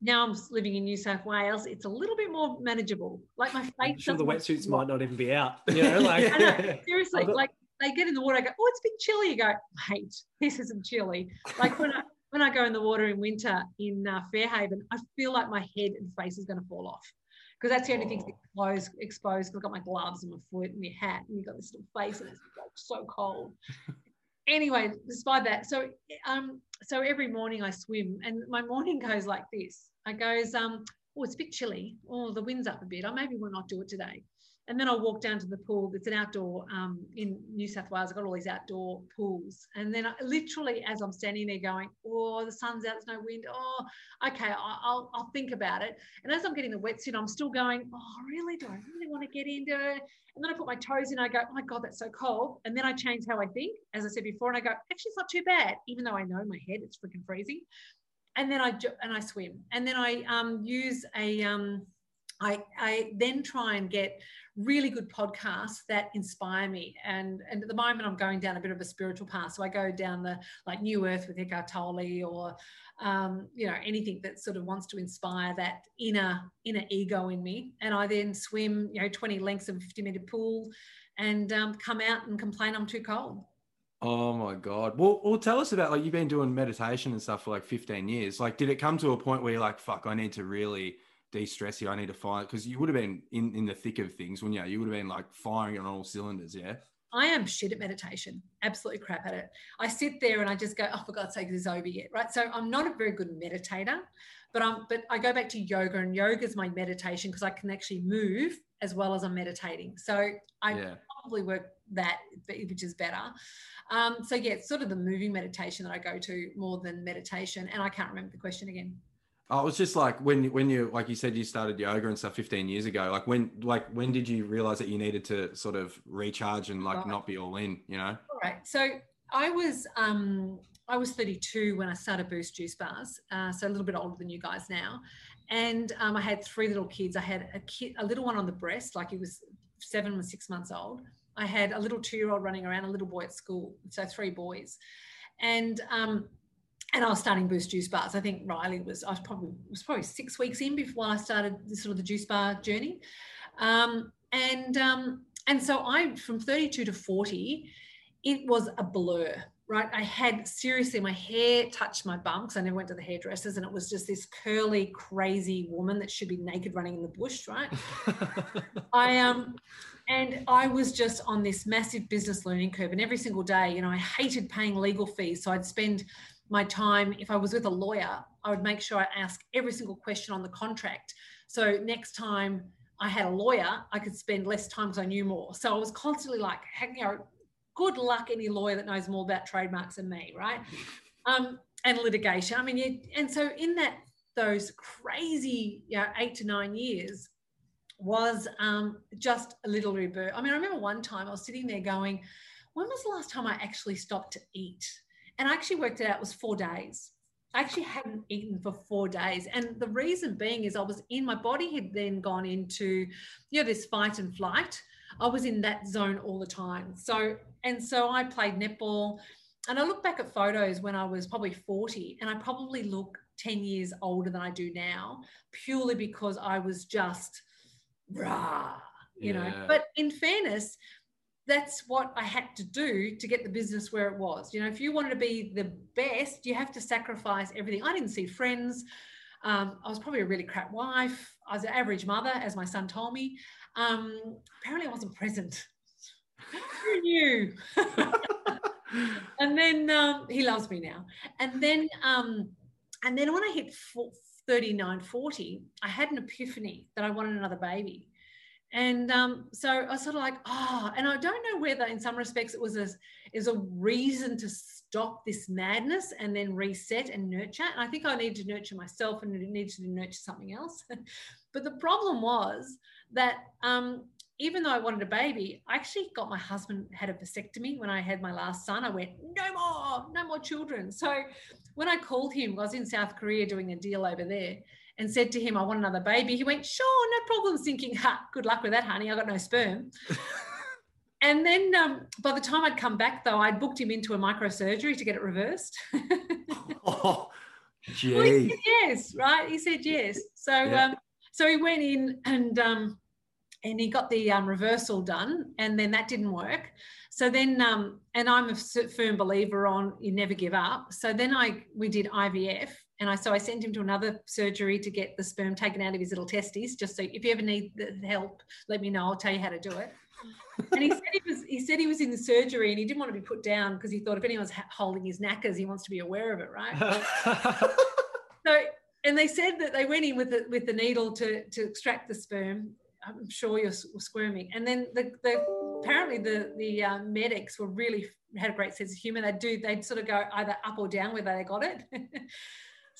now I'm living in New South Wales, it's a little bit more manageable. Like my face. I'm sure the doesn't- wetsuits might not even be out. You know, like I know, seriously, I've got- like they get in the water, I go, oh, it's a bit chilly. You go, mate, this isn't chilly. Like when I when I go in the water in winter in uh, Fairhaven, I feel like my head and face is going to fall off because that's the only thing Oh. exposed. Exposed. 'cause I've got my gloves and my foot and your hat, and you've got this little face, and it's like so cold. anyway, despite that, so um, so every morning I swim, and my morning goes like this. I goes, um, oh, it's a bit chilly. Oh, the wind's up a bit. I maybe will not do it today. And then I'll walk down to the pool. It's an outdoor um, in New South Wales. I've got all these outdoor pools. And then I, literally, as I'm standing there going, oh, the sun's out, there's no wind. Oh, okay, I'll, I'll think about it. And as I'm getting the wetsuit, I'm still going, oh, really? Do I really want to get into it? And then I put my toes in. I go, oh my God, that's so cold. And then I change how I think, as I said before. And I go, actually, it's not too bad, even though I know in my head it's freaking freezing. And then I and I swim. And then I um, use a um, I, I then try and get really good podcasts that inspire me. And, and at the moment, I'm going down a bit of a spiritual path. So I go down the like New Earth with Eckhart Tolle or, um, you know, anything that sort of wants to inspire that inner inner ego in me. And I then swim, you know, 20 lengths of a 50 meter pool and um, come out and complain I'm too cold. Oh my god. Well, well, tell us about like you've been doing meditation and stuff for like 15 years. Like, did it come to a point where you're like, fuck, I need to really de-stress here. I need to find because you would have been in in the thick of things, wouldn't you? You would have been like firing on all cylinders, yeah. I am shit at meditation, absolutely crap at it. I sit there and I just go, oh, for God's sake, this is over yet, right? So I'm not a very good meditator, but I'm, but I go back to yoga and yoga is my meditation because I can actually move as well as I'm meditating. So I yeah. probably work that, which is better. Um, so yeah, it's sort of the moving meditation that I go to more than meditation. And I can't remember the question again. It was just like when when you like you said you started yoga and stuff 15 years ago. Like when like when did you realize that you needed to sort of recharge and like Right. not be all in? You know. All right. So I was um, I was 32 when I started Boost Juice Bars, uh, so a little bit older than you guys now. And um, I had three little kids. I had a kid, a little one on the breast, like he was seven or six months old. I had a little two-year-old running around, a little boy at school, so three boys. And um, and I was starting Boost Juice Bars. I think Riley was I was probably was probably six weeks in before I started this sort of the juice bar journey. Um, and um, and so I from 32 to 40, it was a blur, right? I had seriously, my hair touched my bum because I never went to the hairdressers, and it was just this curly, crazy woman that should be naked running in the bush, right? I um, and I was just on this massive business learning curve, and every single day, you know, I hated paying legal fees, so I'd spend my time if I was with a lawyer, I would make sure I ask every single question on the contract. So next time I had a lawyer, I could spend less time because I knew more. So I was constantly like, you know, good luck any lawyer that knows more about trademarks than me, right? Um, and litigation. I mean, you, and so in that those crazy you know, eight to nine years was um, just a little rebirth. I mean, I remember one time I was sitting there going, when was the last time I actually stopped to eat? And I actually worked it out, it was four days. I actually hadn't eaten for four days. And the reason being is I was in, my body had then gone into, you know, this fight and flight. I was in that zone all the time. So, and so I played netball and I look back at photos when I was probably 40 and I probably look 10 years older than I do now, purely because I was just rah, you yeah. know. But in fairness, that's what I had to do to get the business where it was. You know, if you wanted to be the best, you have to sacrifice everything. I didn't see friends. Um, I was probably a really crap wife. I was an average mother, as my son told me. Um, apparently, I wasn't present. Who knew? and then um, he loves me now. And then, um, and then when I hit 39, 40, I had an epiphany that I wanted another baby. And um, so I was sort of like, oh, and I don't know whether in some respects it was a, is a reason to stop this madness and then reset and nurture. And I think I need to nurture myself and need to nurture something else. but the problem was that um, even though I wanted a baby, I actually got my husband had a vasectomy when I had my last son. I went, no more, no more children. So when I called him, I was in South Korea doing a deal over there and said to him, I want another baby. He went, sure, no problem, thinking, ha, good luck with that, honey. I got no sperm. and then um, by the time I'd come back, though, I'd booked him into a microsurgery to get it reversed. oh, gee. Well, he yes, right? He said yes. So, yeah. um, so he went in and um, and he got the um, reversal done, and then that didn't work. So then, um, and I'm a firm believer on you never give up. So then I we did IVF, and I so I sent him to another surgery to get the sperm taken out of his little testes. Just so if you ever need the help, let me know. I'll tell you how to do it. and he said he was he said he was in the surgery and he didn't want to be put down because he thought if anyone's holding his knackers, he wants to be aware of it, right? so and they said that they went in with the with the needle to to extract the sperm. I'm sure you're squirming. And then the, the apparently the the uh, medics were really had a great sense of humor. They'd do they'd sort of go either up or down whether they got it.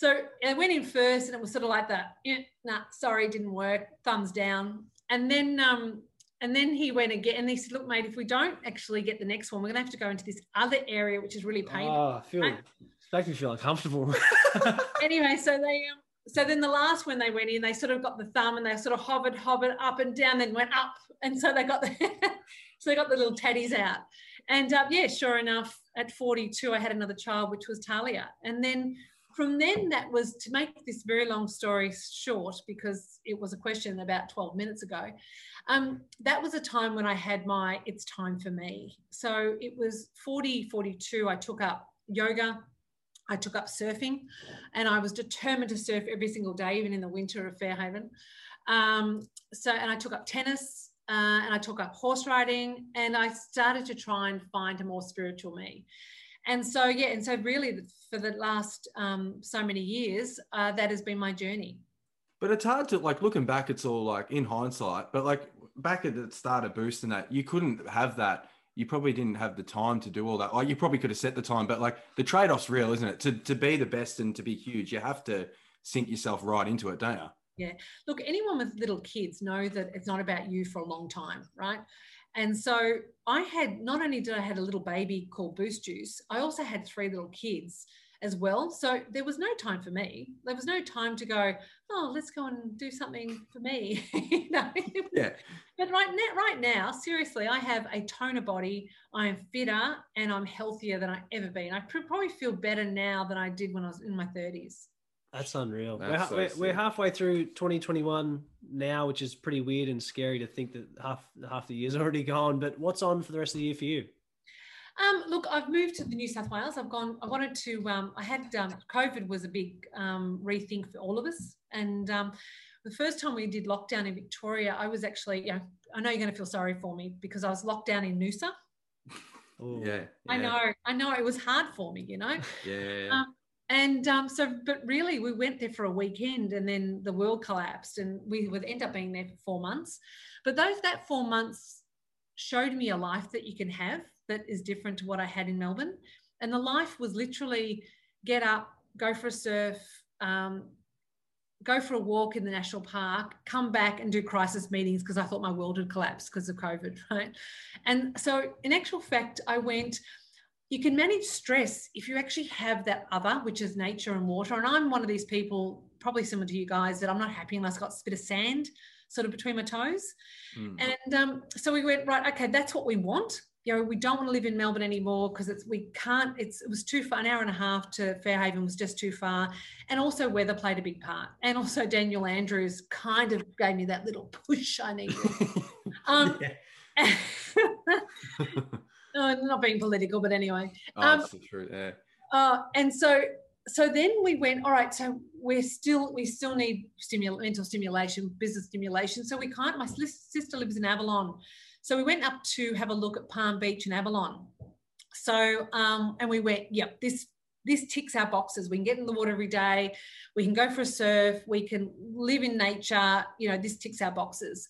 So I went in first and it was sort of like that, yeah, nah, sorry, didn't work, thumbs down. And then um, and then he went again and he said, look, mate, if we don't actually get the next one, we're gonna have to go into this other area, which is really painful. Oh, I feel right? makes me feel uncomfortable. anyway, so they um, so then the last when they went in, they sort of got the thumb and they sort of hovered, hovered up and down, then went up. And so they got the so they got the little teddies out. And uh, yeah, sure enough, at 42, I had another child, which was Talia. And then from then that was to make this very long story short because it was a question about 12 minutes ago um, that was a time when i had my it's time for me. So it was 40 42 i took up yoga i took up surfing and i was determined to surf every single day even in the winter of fairhaven. Um, so and i took up tennis uh, and i took up horse riding and i started to try and find a more spiritual me and so yeah and so really for the last um, so many years uh, that has been my journey. But it's hard to like looking back it's all like in hindsight but like back at the start of boosting that you couldn't have that. You probably didn't have the time to do all that. Like you probably could have set the time but like the trade-off's real isn't it? To, to be the best and to be huge you have to sink yourself right into it don't you yeah. Look anyone with little kids know that it's not about you for a long time right and so I had not only did I had a little baby called Boost Juice, I also had three little kids as well. So there was no time for me. There was no time to go, oh, let's go and do something for me. you know? Yeah. But right now, right now, seriously, I have a toner body. I am fitter and I'm healthier than I ever been. I probably feel better now than I did when I was in my 30s. That's unreal. That's we're, so we're, we're, halfway through 2021 now, which is pretty weird and scary to think that half half the year's already gone. But what's on for the rest of the year for you? Um, look, I've moved to the New South Wales. I've gone. I wanted to. Um, I had um, COVID was a big um, rethink for all of us, and um, the first time we did lockdown in Victoria, I was actually. You know, I know you're going to feel sorry for me because I was locked down in Noosa. Ooh. Yeah, I know. I know it was hard for me. You know. Yeah, yeah, yeah. Um, and um, so, but really, we went there for a weekend, and then the world collapsed, and we would end up being there for four months. But those that four months showed me a life that you can have that is different to what I had in Melbourne. And the life was literally get up, go for a surf, um, go for a walk in the national park, come back and do crisis meetings because I thought my world had collapsed because of COVID, right? And so, in actual fact, I went. You can manage stress if you actually have that other, which is nature and water. And I'm one of these people, probably similar to you guys, that I'm not happy unless I've got a bit of sand sort of between my toes. Mm. And um, so we went right. Okay, that's what we want. You know, we don't want to live in Melbourne anymore because it's we can't. It's it was too far. An hour and a half to Fairhaven was just too far, and also weather played a big part. And also Daniel Andrews kind of gave me that little push I needed. Um, no, not being political, but anyway. oh, um, that's the truth. Yeah. Uh, and so so then we went all right so we're still we still need stimul- mental stimulation business stimulation so we can't my sister lives in avalon so we went up to have a look at palm beach and avalon so um and we went yep this this ticks our boxes we can get in the water every day we can go for a surf we can live in nature you know this ticks our boxes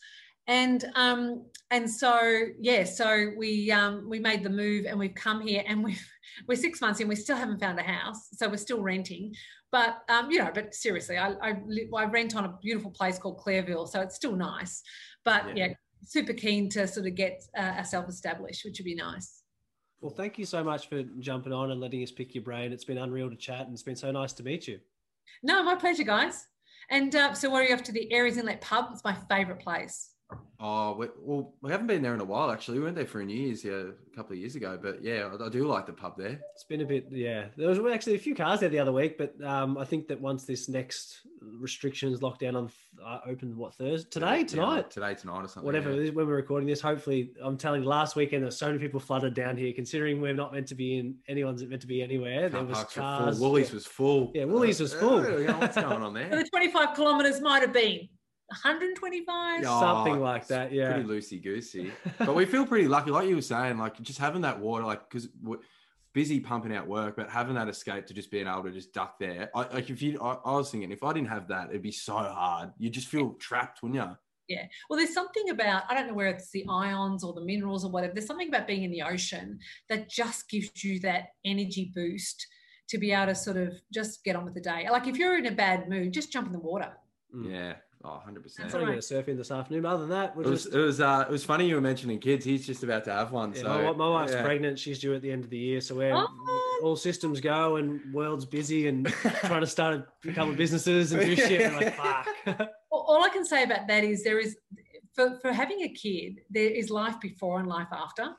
and um and so yeah so we um we made the move and we've come here and we've we're six months in we still haven't found a house so we're still renting but um you know but seriously i i, I rent on a beautiful place called clareville so it's still nice but Yeah. yeah, super keen to sort of get uh, ourselves established which would be nice Well, thank you so much for jumping on and letting us pick your brain. It's been unreal to chat, and it's been so nice to meet you. no my pleasure guys and uh, so what are you off to the Aireys Inlet pub it's my favorite place Oh, we, well, we haven't been there in a while actually. We went there for New Year's yeah, a couple of years ago, but yeah, I, I do like the pub there. It's been a bit, yeah. There was actually a few cars there the other week, but um, I think that once this next restrictions lockdown on uh, open, what Thursday today, Yeah, tonight, today, tonight, or something. whatever yeah. it is, when we're recording this. Hopefully, I'm telling you, last weekend there were so many people flooded down here. Considering we're not meant to be in, anyone's meant to be anywhere. there was parks were cars. full. Woolies yeah. was full. Yeah, Woolies was full. Uh, you know, what's going on so there? the 25 kilometers might have been 125 Yeah. something Oh, like that. Yeah, Pretty loosey goosey. but we feel pretty lucky, like you were saying, like just having that water, like because we're busy pumping out work, but having that escape to just being able to just duck there. I, like if you, I, I was thinking, if I didn't have that, it'd be so hard. You just feel trapped, wouldn't you? Yeah. Well, there's something about, I don't know where it's the ions or the minerals or whatever, there's something about being in the ocean that just gives you that energy boost to be able to sort of just get on with the day. Like if you're in a bad mood, just jump in the water. Yeah. Oh, 100 percent. That's I'm going to surf in this afternoon. Other than that, we're It was, just. it was, uh, it was funny you were mentioning kids. He's just about to have one. Yeah, so my, my wife's yeah. pregnant. She's due at the end of the year, so we're Oh. all systems go, and world's busy and trying to start a couple of businesses and do shit. And like, fuck. All, all I can say about that is there is, for, for having a kid, there is life before and life after.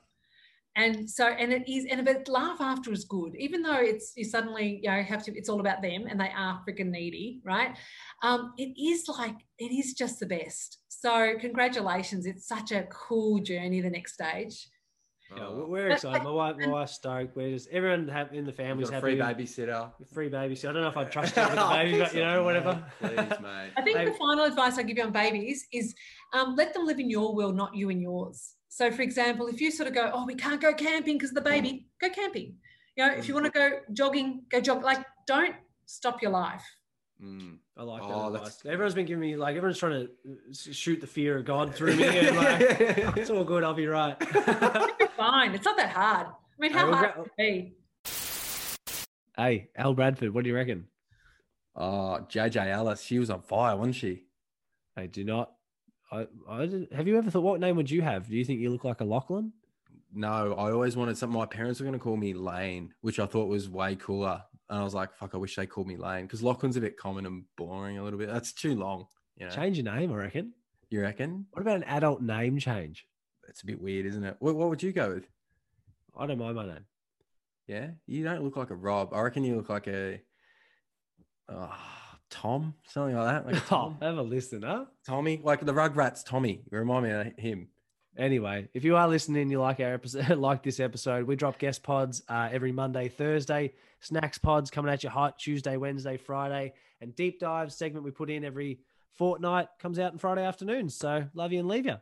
And so, and it is, and but laugh after is good, even though it's you suddenly you know have to. It's all about them, and they are freaking needy, right? Um, it is like it is just the best. So congratulations! It's such a cool journey. The next stage. Yeah, Oh, we're- we're excited. My wife, my wife's stoked. We're just everyone have, in the you family's got a happy. free babysitter. Free baby. So I don't know if I'd trust you with the baby, but you so, know, whatever. Please, mate. I think Maybe- the final advice I give you on babies is um, let them live in your world, not you in yours. So, for example, if you sort of go, oh, we can't go camping because of the baby, go camping. You know, if you want to go jogging, go jog. Like, don't stop your life. Mm. I like Oh, that. Advice. Everyone's been giving me like everyone's trying to shoot the fear of God through me. And like, it's all good. I'll be right. You'll fine. It's not that hard. I mean, how Hey, hard go- can it be? hey, Al Bradford, what do you reckon? Oh, JJ Allis, she was on fire, wasn't she? Hey, do not. I, I didn't, have you ever thought what name would you have? Do you think you look like a Lachlan? No, I always wanted something. My parents were going to call me Lane, which I thought was way cooler. And I was like, fuck, I wish they called me Lane because Lachlan's a bit common and boring a little bit. That's too long. You know? Change your name, I reckon. You reckon? What about an adult name change? It's a bit weird, isn't it? What, what would you go with? I don't mind my name. Yeah, you don't look like a Rob. I reckon you look like a uh, Tom, something like that. Like Oh, Tom. have a listener. Tommy, like the Rugrats Tommy. You remind me of him. Anyway, if you are listening, you like our episode, like this episode, we drop guest pods uh, every Monday, Thursday. Snacks pods coming at you hot Tuesday, Wednesday, Friday, and deep dive segment we put in every fortnight comes out on Friday afternoons. So love you and leave you.